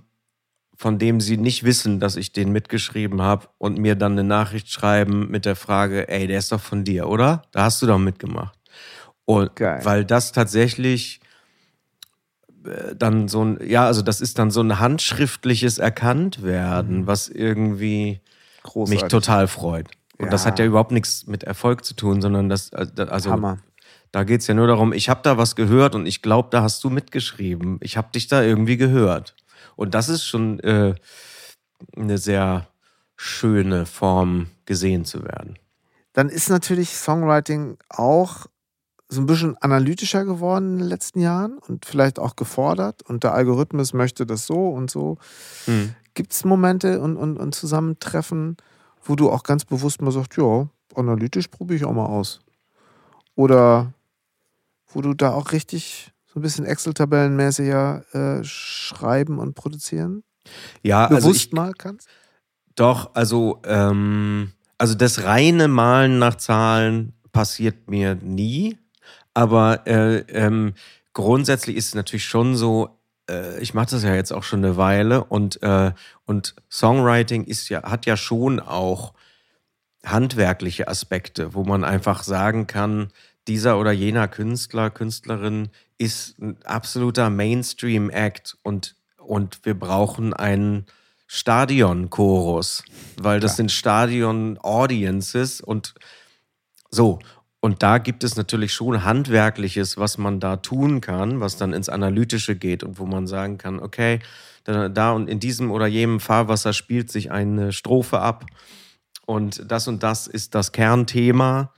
Speaker 1: von dem sie nicht wissen, dass ich den mitgeschrieben habe und mir dann eine Nachricht schreiben mit der Frage, ey, der ist doch von dir, oder? Da hast du doch mitgemacht. Und Geil. weil das tatsächlich äh, dann so ein, ja, also das ist dann so ein handschriftliches Erkanntwerden, mhm. was irgendwie Großartig. mich total freut. Und ja. das hat ja überhaupt nichts mit Erfolg zu tun, sondern das, äh, also Hammer. da geht es ja nur darum, ich habe da was gehört und ich glaube, da hast du mitgeschrieben. Ich habe dich da irgendwie gehört. Und das ist schon äh, eine sehr schöne Form, gesehen zu werden.
Speaker 2: Dann ist natürlich Songwriting auch so ein bisschen analytischer geworden in den letzten Jahren und vielleicht auch gefordert. Und der Algorithmus möchte das so und so. Hm. Gibt es Momente und, und, und Zusammentreffen, wo du auch ganz bewusst mal sagst, ja, analytisch probiere ich auch mal aus? Oder wo du da auch richtig so ein bisschen Excel-Tabellenmäßiger äh, schreiben und produzieren?
Speaker 1: Ja,
Speaker 2: Bewusst
Speaker 1: also ich,
Speaker 2: mal kannst?
Speaker 1: Doch, also, ähm, also das reine Malen nach Zahlen passiert mir nie. Aber äh, ähm, grundsätzlich ist es natürlich schon so, äh, ich mache das ja jetzt auch schon eine Weile und, äh, und Songwriting ist ja, hat ja schon auch handwerkliche Aspekte, wo man einfach sagen kann, dieser oder jener Künstler, Künstlerin ist ein absoluter Mainstream-Act und, und wir brauchen einen Stadion-Chorus, weil das Klar. sind Stadion-Audiences und so. Und da gibt es natürlich schon Handwerkliches, was man da tun kann, was dann ins Analytische geht und wo man sagen kann, okay, da, da und in diesem oder jenem Fahrwasser spielt sich eine Strophe ab und das und das ist das Kernthema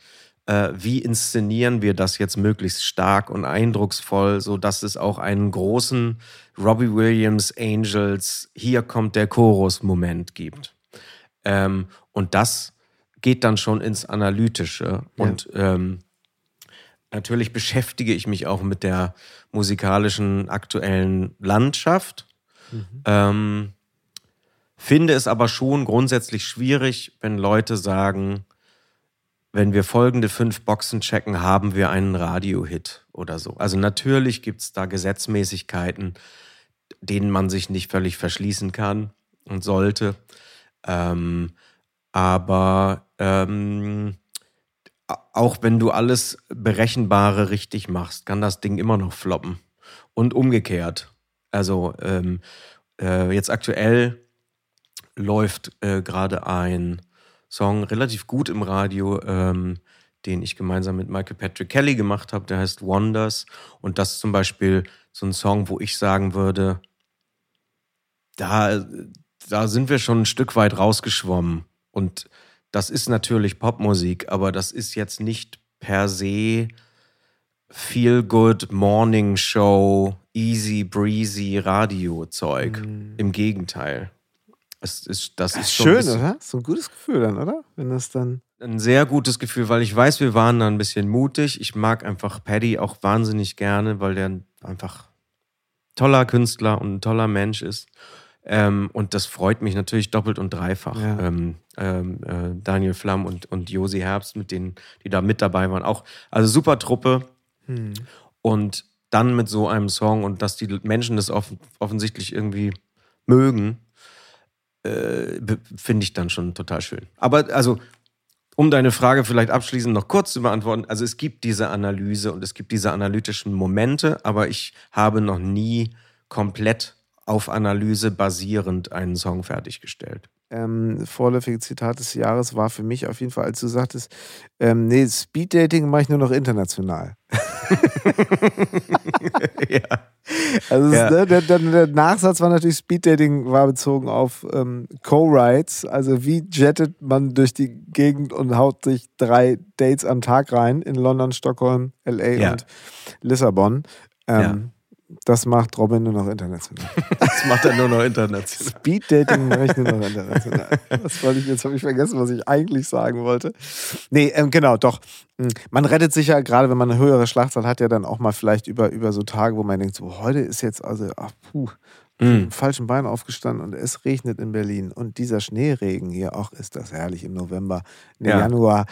Speaker 1: äh, wie inszenieren wir das jetzt möglichst stark und eindrucksvoll, so dass es auch einen großen Robbie Williams Angels, hier kommt der Chorus-Moment gibt. Ähm, und das geht dann schon ins Analytische. Ja. Und ähm, natürlich beschäftige ich mich auch mit der musikalischen aktuellen Landschaft. Mhm. Ähm, finde es aber schon grundsätzlich schwierig, wenn Leute sagen, wenn wir folgende fünf Boxen checken, haben wir einen Radio-Hit oder so. Also natürlich gibt es da Gesetzmäßigkeiten, denen man sich nicht völlig verschließen kann und sollte. Ähm, aber ähm, auch wenn du alles Berechenbare richtig machst, kann das Ding immer noch floppen. Und umgekehrt. Also ähm, äh, jetzt aktuell läuft äh, gerade ein Song relativ gut im Radio, ähm, den ich gemeinsam mit Michael Patrick Kelly gemacht habe. Der heißt Wonders. Und das ist zum Beispiel so ein Song, wo ich sagen würde, da, da sind wir schon ein Stück weit rausgeschwommen. Und das ist natürlich Popmusik, aber das ist jetzt nicht per se Feel Good Morning Show, Easy Breezy Radio-Zeug. Mhm. Im Gegenteil. Es ist, das ist
Speaker 2: schön, oder? So ein gutes Gefühl dann, oder? Wenn das dann.
Speaker 1: Ein sehr gutes Gefühl, weil ich weiß, wir waren da ein bisschen mutig. Ich mag einfach Paddy auch wahnsinnig gerne, weil der einfach toller Künstler und ein toller Mensch ist. Ähm, und das freut mich natürlich doppelt und dreifach. Ja. Ähm, ähm, äh, Daniel Flamm und, und Josi Herbst, mit denen, die da mit dabei waren, auch. Also super Truppe. Hm. Und dann mit so einem Song und dass die Menschen das off offensichtlich irgendwie mögen, äh, finde ich dann schon total schön. Aber also, um deine Frage vielleicht abschließend noch kurz zu beantworten, also es gibt diese Analyse und es gibt diese analytischen Momente, aber ich habe noch nie komplett auf Analyse basierend einen Song fertiggestellt
Speaker 2: ähm, vorläufige Zitat des Jahres war für mich auf jeden Fall, als du sagtest, ähm, nee, Speeddating mache ich nur noch international. ja. Also ja. Ne, der, der, der, Nachsatz war natürlich, Speeddating war bezogen auf ähm, Co-Rides, also wie jettet man durch die Gegend und haut sich drei Dates am Tag rein in London, Stockholm, LA ja. und Lissabon. Ähm, das macht Robin nur noch international.
Speaker 1: Das macht er nur noch international.
Speaker 2: Speeddating mache ich nur noch international. Das wollte ich, jetzt habe ich vergessen, was ich eigentlich sagen wollte. Nee, ähm, genau, doch. Hm, man rettet sich ja, gerade wenn man eine höhere Schlachtzahl hat, ja dann auch mal vielleicht über, über so Tage, wo man denkt, so heute ist jetzt also, ach, puh, mm. falschen Bein aufgestanden und es regnet in Berlin. Und dieser Schneeregen hier, auch ist das herrlich im November, im ja. Januar.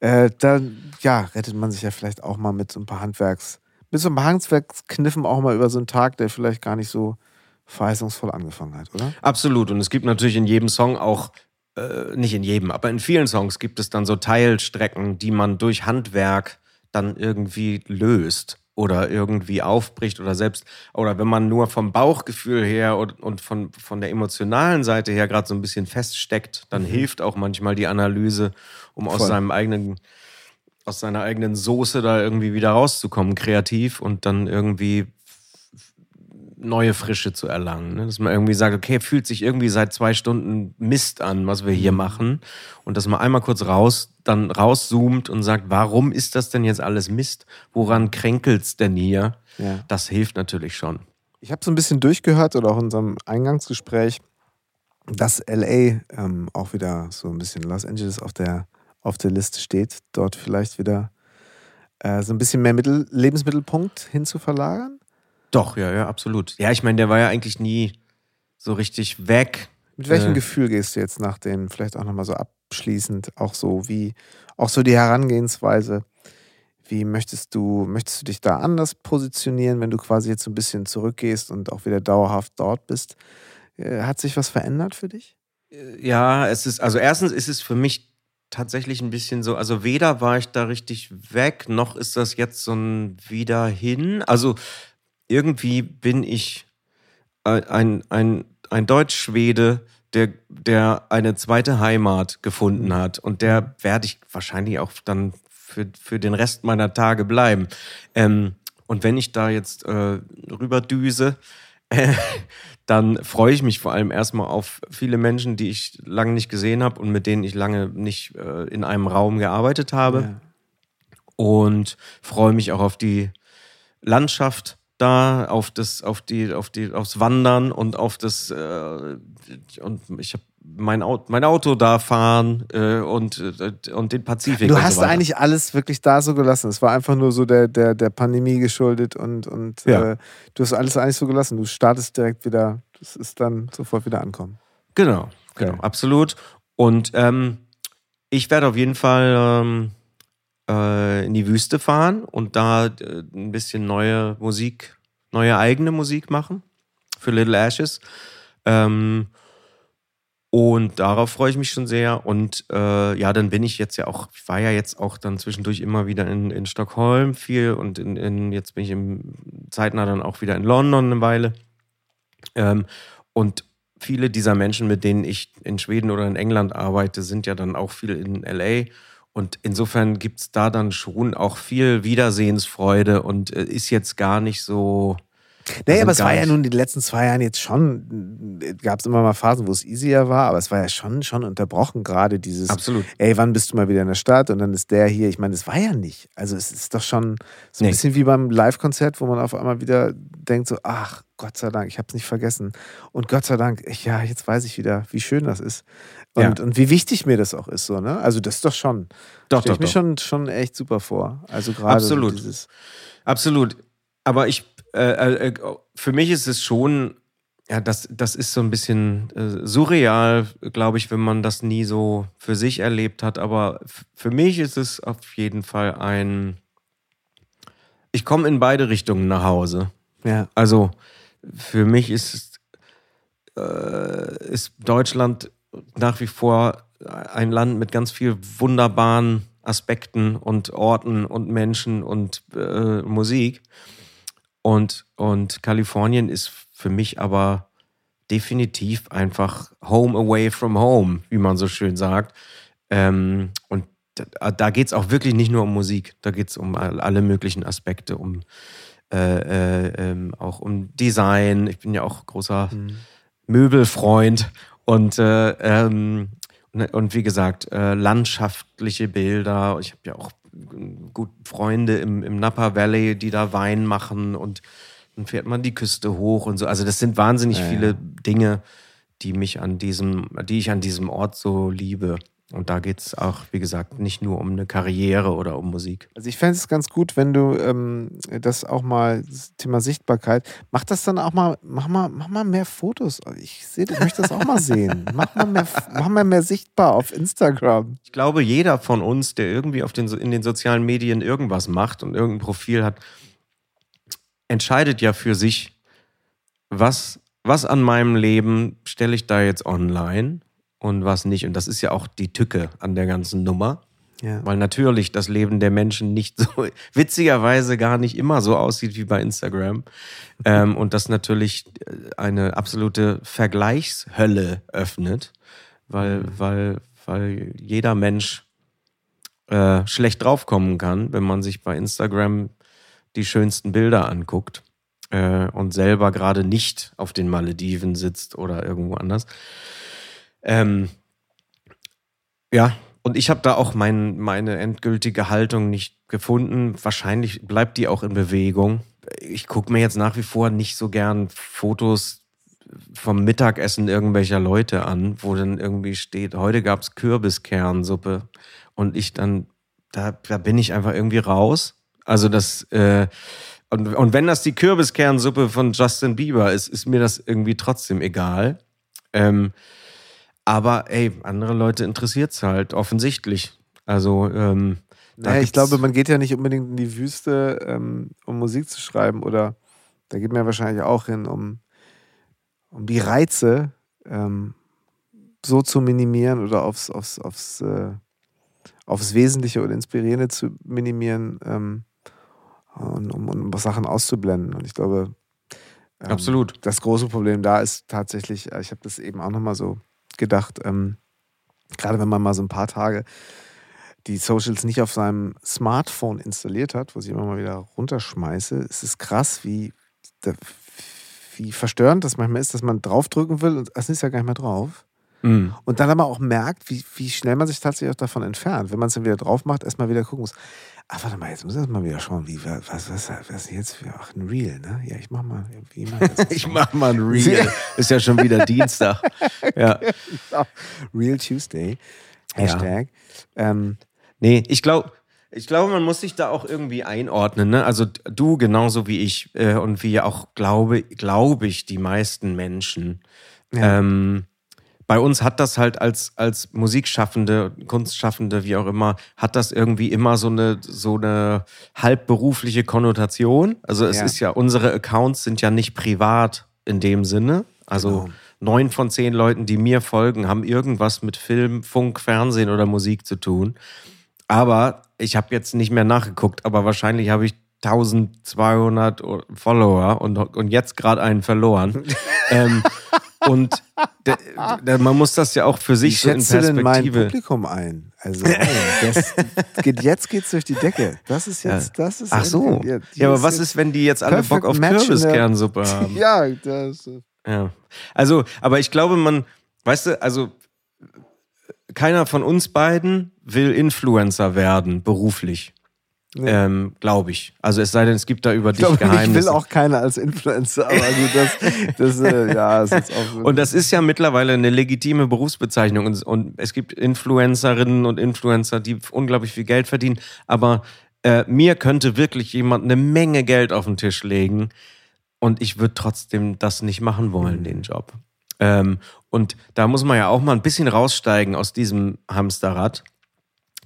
Speaker 2: Äh, dann, ja, rettet man sich ja vielleicht auch mal mit so ein paar Handwerks- so einem Handwerkskniffen auch mal über so einen Tag, der vielleicht gar nicht so verheißungsvoll angefangen hat, oder?
Speaker 1: Absolut. Und es gibt natürlich in jedem Song auch, äh, nicht in jedem, aber in vielen Songs gibt es dann so Teilstrecken, die man durch Handwerk dann irgendwie löst oder irgendwie aufbricht oder selbst, oder wenn man nur vom Bauchgefühl her und, und von, von der emotionalen Seite her gerade so ein bisschen feststeckt, dann mhm. hilft auch manchmal die Analyse, um Voll. aus seinem eigenen, aus seiner eigenen Soße da irgendwie wieder rauszukommen, kreativ und dann irgendwie neue Frische zu erlangen. Ne? Dass man irgendwie sagt, okay, fühlt sich irgendwie seit zwei Stunden Mist an, was wir hier mhm. machen. Und dass man einmal kurz raus, dann rauszoomt und sagt, warum ist das denn jetzt alles Mist? Woran kränkelt es denn hier? Ja. Das hilft natürlich schon.
Speaker 2: Ich habe so ein bisschen durchgehört oder auch in unserem Eingangsgespräch, dass LA ähm, auch wieder so ein bisschen Los Angeles auf der, auf der Liste steht, dort vielleicht wieder äh, so ein bisschen mehr Mittel, Lebensmittelpunkt hinzuverlagern.
Speaker 1: Doch, ja, ja, absolut. Ja, ich meine, der war ja eigentlich nie so richtig weg.
Speaker 2: Mit welchem äh, Gefühl gehst du jetzt nach dem, vielleicht auch nochmal so abschließend, auch so wie, auch so die Herangehensweise, wie möchtest du, möchtest du dich da anders positionieren, wenn du quasi jetzt so ein bisschen zurückgehst und auch wieder dauerhaft dort bist? Äh, hat sich was verändert für dich?
Speaker 1: Äh, ja, es ist, also erstens ist es für mich tatsächlich ein bisschen so, also weder war ich da richtig weg, noch ist das jetzt so ein wieder hin. Also irgendwie bin ich ein, ein, ein Deutsch-Schwede, der, der eine zweite Heimat gefunden hat. Und der werde ich wahrscheinlich auch dann für, für den Rest meiner Tage bleiben. Ähm, und wenn ich da jetzt äh, rüberdüse, äh, dann freue ich mich vor allem erstmal auf viele Menschen, die ich lange nicht gesehen habe und mit denen ich lange nicht äh, in einem Raum gearbeitet habe. Ja. Und freue mich auch auf die Landschaft, da auf das, auf die, auf die, aufs Wandern und auf das äh, und ich habe mein Auto, mein Auto da fahren äh, und, äh, und den Pazifik.
Speaker 2: Du hast so eigentlich alles wirklich da so gelassen. Es war einfach nur so der, der, der Pandemie geschuldet und, und ja. äh, du hast alles eigentlich so gelassen. Du startest direkt wieder, das ist dann sofort wieder ankommen.
Speaker 1: Genau, genau, okay. absolut. Und ähm, ich werde auf jeden Fall ähm, äh, in die Wüste fahren und da äh, ein bisschen neue Musik, neue eigene Musik machen für Little Ashes. Ähm, und darauf freue ich mich schon sehr. Und äh, ja, dann bin ich jetzt ja auch, ich war ja jetzt auch dann zwischendurch immer wieder in, in Stockholm viel und in, in, jetzt bin ich im zeitnah dann auch wieder in London eine Weile. Ähm, und viele dieser Menschen, mit denen ich in Schweden oder in England arbeite, sind ja dann auch viel in LA. Und insofern gibt es da dann schon auch viel Wiedersehensfreude und äh, ist jetzt gar nicht so.
Speaker 2: Nee, aber es war ja nun die letzten zwei Jahre jetzt schon, gab es immer mal Phasen, wo es easier war, aber es war ja schon, schon unterbrochen, gerade dieses,
Speaker 1: Absolut.
Speaker 2: ey, wann bist du mal wieder in der Stadt und dann ist der hier. Ich meine, es war ja nicht. Also es ist doch schon so ein nee. bisschen wie beim Live-Konzert, wo man auf einmal wieder denkt so, ach, Gott sei Dank, ich habe es nicht vergessen. Und Gott sei Dank, ich, ja, jetzt weiß ich wieder, wie schön das ist. Und, ja. und wie wichtig mir das auch ist, so, ne? Also, das ist doch schon. Doch, doch. Ich mir doch. schon, schon echt super vor. Also, gerade.
Speaker 1: Absolut. dieses Absolut. Aber ich, äh, äh, für mich ist es schon, ja, das, das ist so ein bisschen äh, surreal, glaube ich, wenn man das nie so für sich erlebt hat. Aber für mich ist es auf jeden Fall ein. Ich komme in beide Richtungen nach Hause.
Speaker 2: Ja.
Speaker 1: Also, für mich ist, äh, ist Deutschland nach wie vor ein Land mit ganz viel wunderbaren Aspekten und Orten und Menschen und äh, Musik. Und, und Kalifornien ist für mich aber definitiv einfach Home away from home, wie man so schön sagt. Ähm, und da, da geht es auch wirklich nicht nur um Musik, da geht es um alle möglichen Aspekte, um äh, äh, ähm, auch um Design. Ich bin ja auch großer mhm. Möbelfreund und, äh, ähm, und, und, wie gesagt, äh, landschaftliche Bilder. Ich habe ja auch gut Freunde im, im Napa Valley, die da Wein machen und dann fährt man die Küste hoch und so. Also das sind wahnsinnig ja, viele ja. Dinge, die mich an diesem, die ich an diesem Ort so liebe. Und da geht es auch, wie gesagt, nicht nur um eine Karriere oder um Musik.
Speaker 2: Also ich fände es ganz gut, wenn du ähm, das auch mal, das Thema Sichtbarkeit, mach das dann auch mal, mach mal, mach mal mehr Fotos. Ich, seh, ich möchte das auch mal sehen. Mach mal, mehr, mach mal mehr sichtbar auf Instagram.
Speaker 1: Ich glaube, jeder von uns, der irgendwie auf den, in den sozialen Medien irgendwas macht und irgendein Profil hat, entscheidet ja für sich, was was an meinem Leben stelle ich da jetzt online und was nicht. Und das ist ja auch die Tücke an der ganzen Nummer.
Speaker 2: Ja.
Speaker 1: Weil natürlich das Leben der Menschen nicht so, witzigerweise gar nicht immer so aussieht wie bei Instagram. ähm, und das natürlich äh, eine absolute Vergleichshölle öffnet, weil, weil, weil jeder Mensch äh, schlecht draufkommen kann, wenn man sich bei Instagram die schönsten Bilder anguckt äh, und selber gerade nicht auf den Malediven sitzt oder irgendwo anders. Ähm, ja, und ich habe da auch mein, meine endgültige Haltung nicht gefunden. Wahrscheinlich bleibt die auch in Bewegung. Ich gucke mir jetzt nach wie vor nicht so gern Fotos vom Mittagessen irgendwelcher Leute an, wo dann irgendwie steht, heute gab es Kürbiskernsuppe. Und ich dann, da, da bin ich einfach irgendwie raus. Also das, äh, und, und wenn das die Kürbiskernsuppe von Justin Bieber ist, ist mir das irgendwie trotzdem egal. Ähm, aber ey, andere Leute interessiert es halt offensichtlich. Also, ähm,
Speaker 2: Naja, ich glaube, man geht ja nicht unbedingt in die Wüste, ähm, um Musik zu schreiben oder da geht man ja wahrscheinlich auch hin, um, um die Reize ähm, so zu minimieren oder aufs, aufs, aufs, äh, aufs Wesentliche oder Inspirierende zu minimieren ähm, und um, um Sachen auszublenden. Und ich glaube, ähm,
Speaker 1: Absolut.
Speaker 2: das große Problem da ist tatsächlich, äh, ich habe das eben auch nochmal so gedacht, ähm, gerade wenn man mal so ein paar Tage die Socials nicht auf seinem Smartphone installiert hat, wo ich immer mal wieder runterschmeiße, es ist krass, wie, wie verstörend das manchmal ist, dass man draufdrücken will und es ist ja gar nicht mehr drauf.
Speaker 1: Mm.
Speaker 2: Und dann aber auch merkt, wie, wie schnell man sich tatsächlich auch davon entfernt. Wenn man es dann wieder drauf macht, erstmal wieder gucken muss. Ach, warte mal, jetzt muss ich erst mal wieder schauen, wie, was, was, was ist jetzt für, ach, ein Reel, ne? Ja, ich mach mal, wie mach ich das
Speaker 1: Ich mach mal ein Reel. Ist ja schon wieder Dienstag. Ja.
Speaker 2: Real Tuesday.
Speaker 1: Ja.
Speaker 2: Hashtag. Ähm,
Speaker 1: Nee, ich glaube, ich glaube, man muss sich da auch irgendwie einordnen. Ne? Also du genauso wie ich äh, und wie auch glaube, glaube ich die meisten Menschen.
Speaker 2: Ja.
Speaker 1: Ähm, bei uns hat das halt als, als Musikschaffende, Kunstschaffende, wie auch immer, hat das irgendwie immer so eine, so eine halbberufliche Konnotation. Also es
Speaker 2: Ja.
Speaker 1: ist ja, unsere Accounts sind ja nicht privat in dem Sinne. Also
Speaker 2: Genau.
Speaker 1: neun von zehn Leuten, die mir folgen, haben irgendwas mit Film, Funk, Fernsehen oder Musik zu tun. Aber ich habe jetzt nicht mehr nachgeguckt, aber wahrscheinlich habe ich 1200 Follower und, und jetzt gerade einen verloren. ähm, und de, de, man muss das ja auch für
Speaker 2: wie
Speaker 1: sich so in
Speaker 2: du denn mein
Speaker 1: Perspektive.
Speaker 2: Publikum ein? Also, das geht, jetzt geht's durch die Decke. Das ist jetzt, das ist.
Speaker 1: Ach so.
Speaker 2: Ja, die
Speaker 1: Ja, aber was
Speaker 2: jetzt-
Speaker 1: ist, wenn die jetzt alle Bock auf Kürbiskernsuppe haben?
Speaker 2: Ja, das.
Speaker 1: Ja. Also, aber ich glaube, man, weißt du, also keiner von uns beiden will Influencer werden, beruflich.
Speaker 2: Nee.
Speaker 1: Ähm, glaube ich. Also es sei denn, es gibt da über
Speaker 2: Ich
Speaker 1: dich
Speaker 2: glaube, ich
Speaker 1: Geheimnisse.
Speaker 2: will auch keiner als Influencer, aber gut, das, das äh, ja, ist auch.
Speaker 1: Und das ist ja mittlerweile eine legitime Berufsbezeichnung. Und, und es gibt Influencerinnen und Influencer, die unglaublich viel Geld verdienen. Aber äh, mir könnte wirklich jemand eine Menge Geld auf den Tisch legen. Und ich würde trotzdem das nicht machen wollen, den Job. Ähm, und da muss man ja auch mal ein bisschen raussteigen aus diesem Hamsterrad.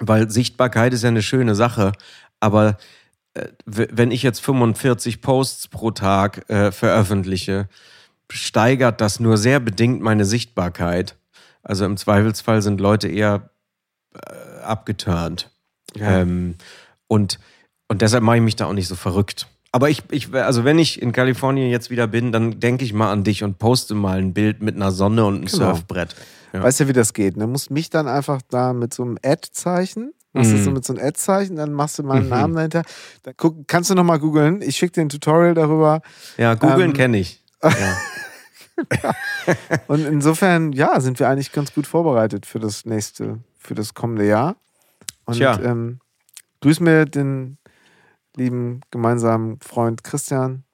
Speaker 1: Weil Sichtbarkeit ist ja eine schöne Sache. Aber äh, wenn ich jetzt 45 Posts pro Tag äh, veröffentliche, steigert das nur sehr bedingt meine Sichtbarkeit. Also im Zweifelsfall sind Leute eher äh, abgeturnt.
Speaker 2: Ja.
Speaker 1: Ähm, und, und deshalb mache ich mich da auch nicht so verrückt. Aber ich, ich, also wenn ich in Kalifornien jetzt wieder bin, dann denke ich mal an dich und poste mal ein Bild mit einer Sonne und einem
Speaker 2: Genau.
Speaker 1: Surfbrett. Ja.
Speaker 2: Weißt du, wie das geht? Du musst mich dann einfach da mit so einem Ad-Zeichen, machst du
Speaker 1: Mhm.
Speaker 2: so mit so einem Ad-Zeichen, dann machst du meinen
Speaker 1: Mhm.
Speaker 2: Namen dahinter. Dann guck, kannst du nochmal googeln. Ich schicke dir ein Tutorial darüber.
Speaker 1: Ja, googeln
Speaker 2: Ähm,
Speaker 1: kenne ich. Ja.
Speaker 2: Und insofern, ja, sind wir eigentlich ganz gut vorbereitet für das nächste, für das kommende Jahr. Und
Speaker 1: Tja.
Speaker 2: ähm, grüß mir den lieben gemeinsamen Freund Christian.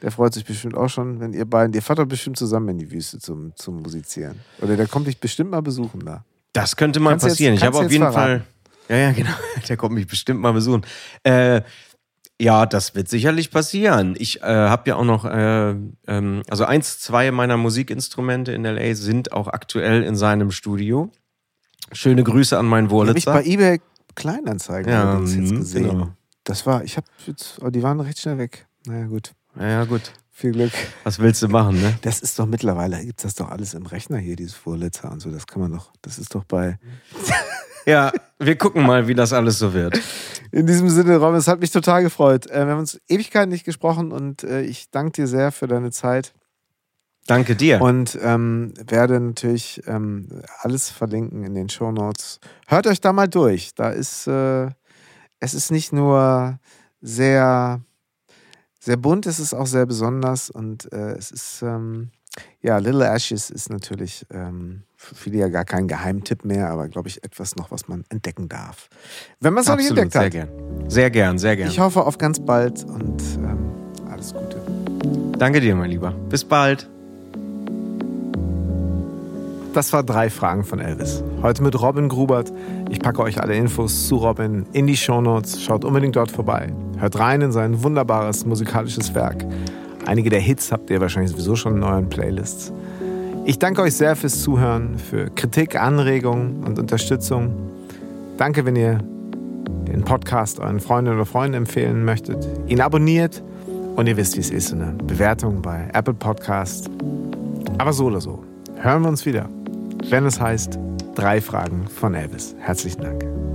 Speaker 2: Der freut sich bestimmt auch schon, wenn ihr beiden, ihr fahrt doch bestimmt zusammen in die Wüste zum, zum Musizieren. Oder der kommt dich bestimmt mal besuchen da.
Speaker 1: Das könnte mal
Speaker 2: Kannst du jetzt-
Speaker 1: passieren. ich habe
Speaker 2: du
Speaker 1: auf jeden
Speaker 2: verraten?
Speaker 1: Fall. Ja, ja, genau. Der kommt mich bestimmt mal besuchen. Äh, ja, das wird sicherlich passieren. Ich äh, habe ja auch noch, äh, ähm, also eins, zwei meiner Musikinstrumente in LA sind auch aktuell in seinem Studio. Schöne Grüße an meinen
Speaker 2: Die habe ich
Speaker 1: Wurlitzer.
Speaker 2: bei eBay Kleinanzeigen
Speaker 1: Ja,
Speaker 2: allerdings jetzt
Speaker 1: mhm,
Speaker 2: gesehen.
Speaker 1: genau.
Speaker 2: Das war, ich habe jetzt, oh, die waren recht schnell weg. Naja, gut.
Speaker 1: Ja, gut.
Speaker 2: Viel Glück.
Speaker 1: Was willst du machen, ne?
Speaker 2: Das ist doch mittlerweile, gibt es das doch alles im Rechner hier, dieses Vorlitzer und so. Das kann man doch, das ist doch bei.
Speaker 1: Ja, wir gucken mal, wie das alles so wird.
Speaker 2: In diesem Sinne, Robin, es hat mich total gefreut. Äh, wir haben uns Ewigkeiten nicht gesprochen und äh, ich danke dir sehr für deine Zeit.
Speaker 1: Danke dir.
Speaker 2: Und ähm, werde natürlich ähm, alles verlinken in den Show Notes. Hört euch da mal durch. Da ist, äh, es ist nicht nur sehr, sehr bunt, es ist auch sehr besonders und äh, es ist, ähm, ja, Little Ashes ist natürlich ähm, für viele ja gar kein Geheimtipp mehr, aber glaube ich etwas noch, was man entdecken darf. Wenn man es noch nicht entdeckt
Speaker 1: sehr
Speaker 2: hat.
Speaker 1: gern. Sehr gern, sehr gern.
Speaker 2: Ich hoffe auf ganz bald und ähm, alles Gute.
Speaker 1: Danke dir, mein Lieber. Bis bald.
Speaker 2: Das war drei Fragen von Elvis. Heute mit Robin Grubert. Ich packe euch alle Infos zu Robin in die Shownotes. Schaut unbedingt dort vorbei. Hört rein in sein wunderbares musikalisches Werk. Einige der Hits habt ihr wahrscheinlich sowieso schon in euren Playlists. Ich danke euch sehr fürs Zuhören, für Kritik, Anregungen und Unterstützung. Danke, wenn ihr den Podcast euren Freunden oder Freunden empfehlen möchtet, ihn abonniert und ihr wisst, wie es ist, eine Bewertung bei Apple Podcast. Aber so oder so, hören wir uns wieder, wenn es heißt drei Fragen von Elvis. Herzlichen Dank.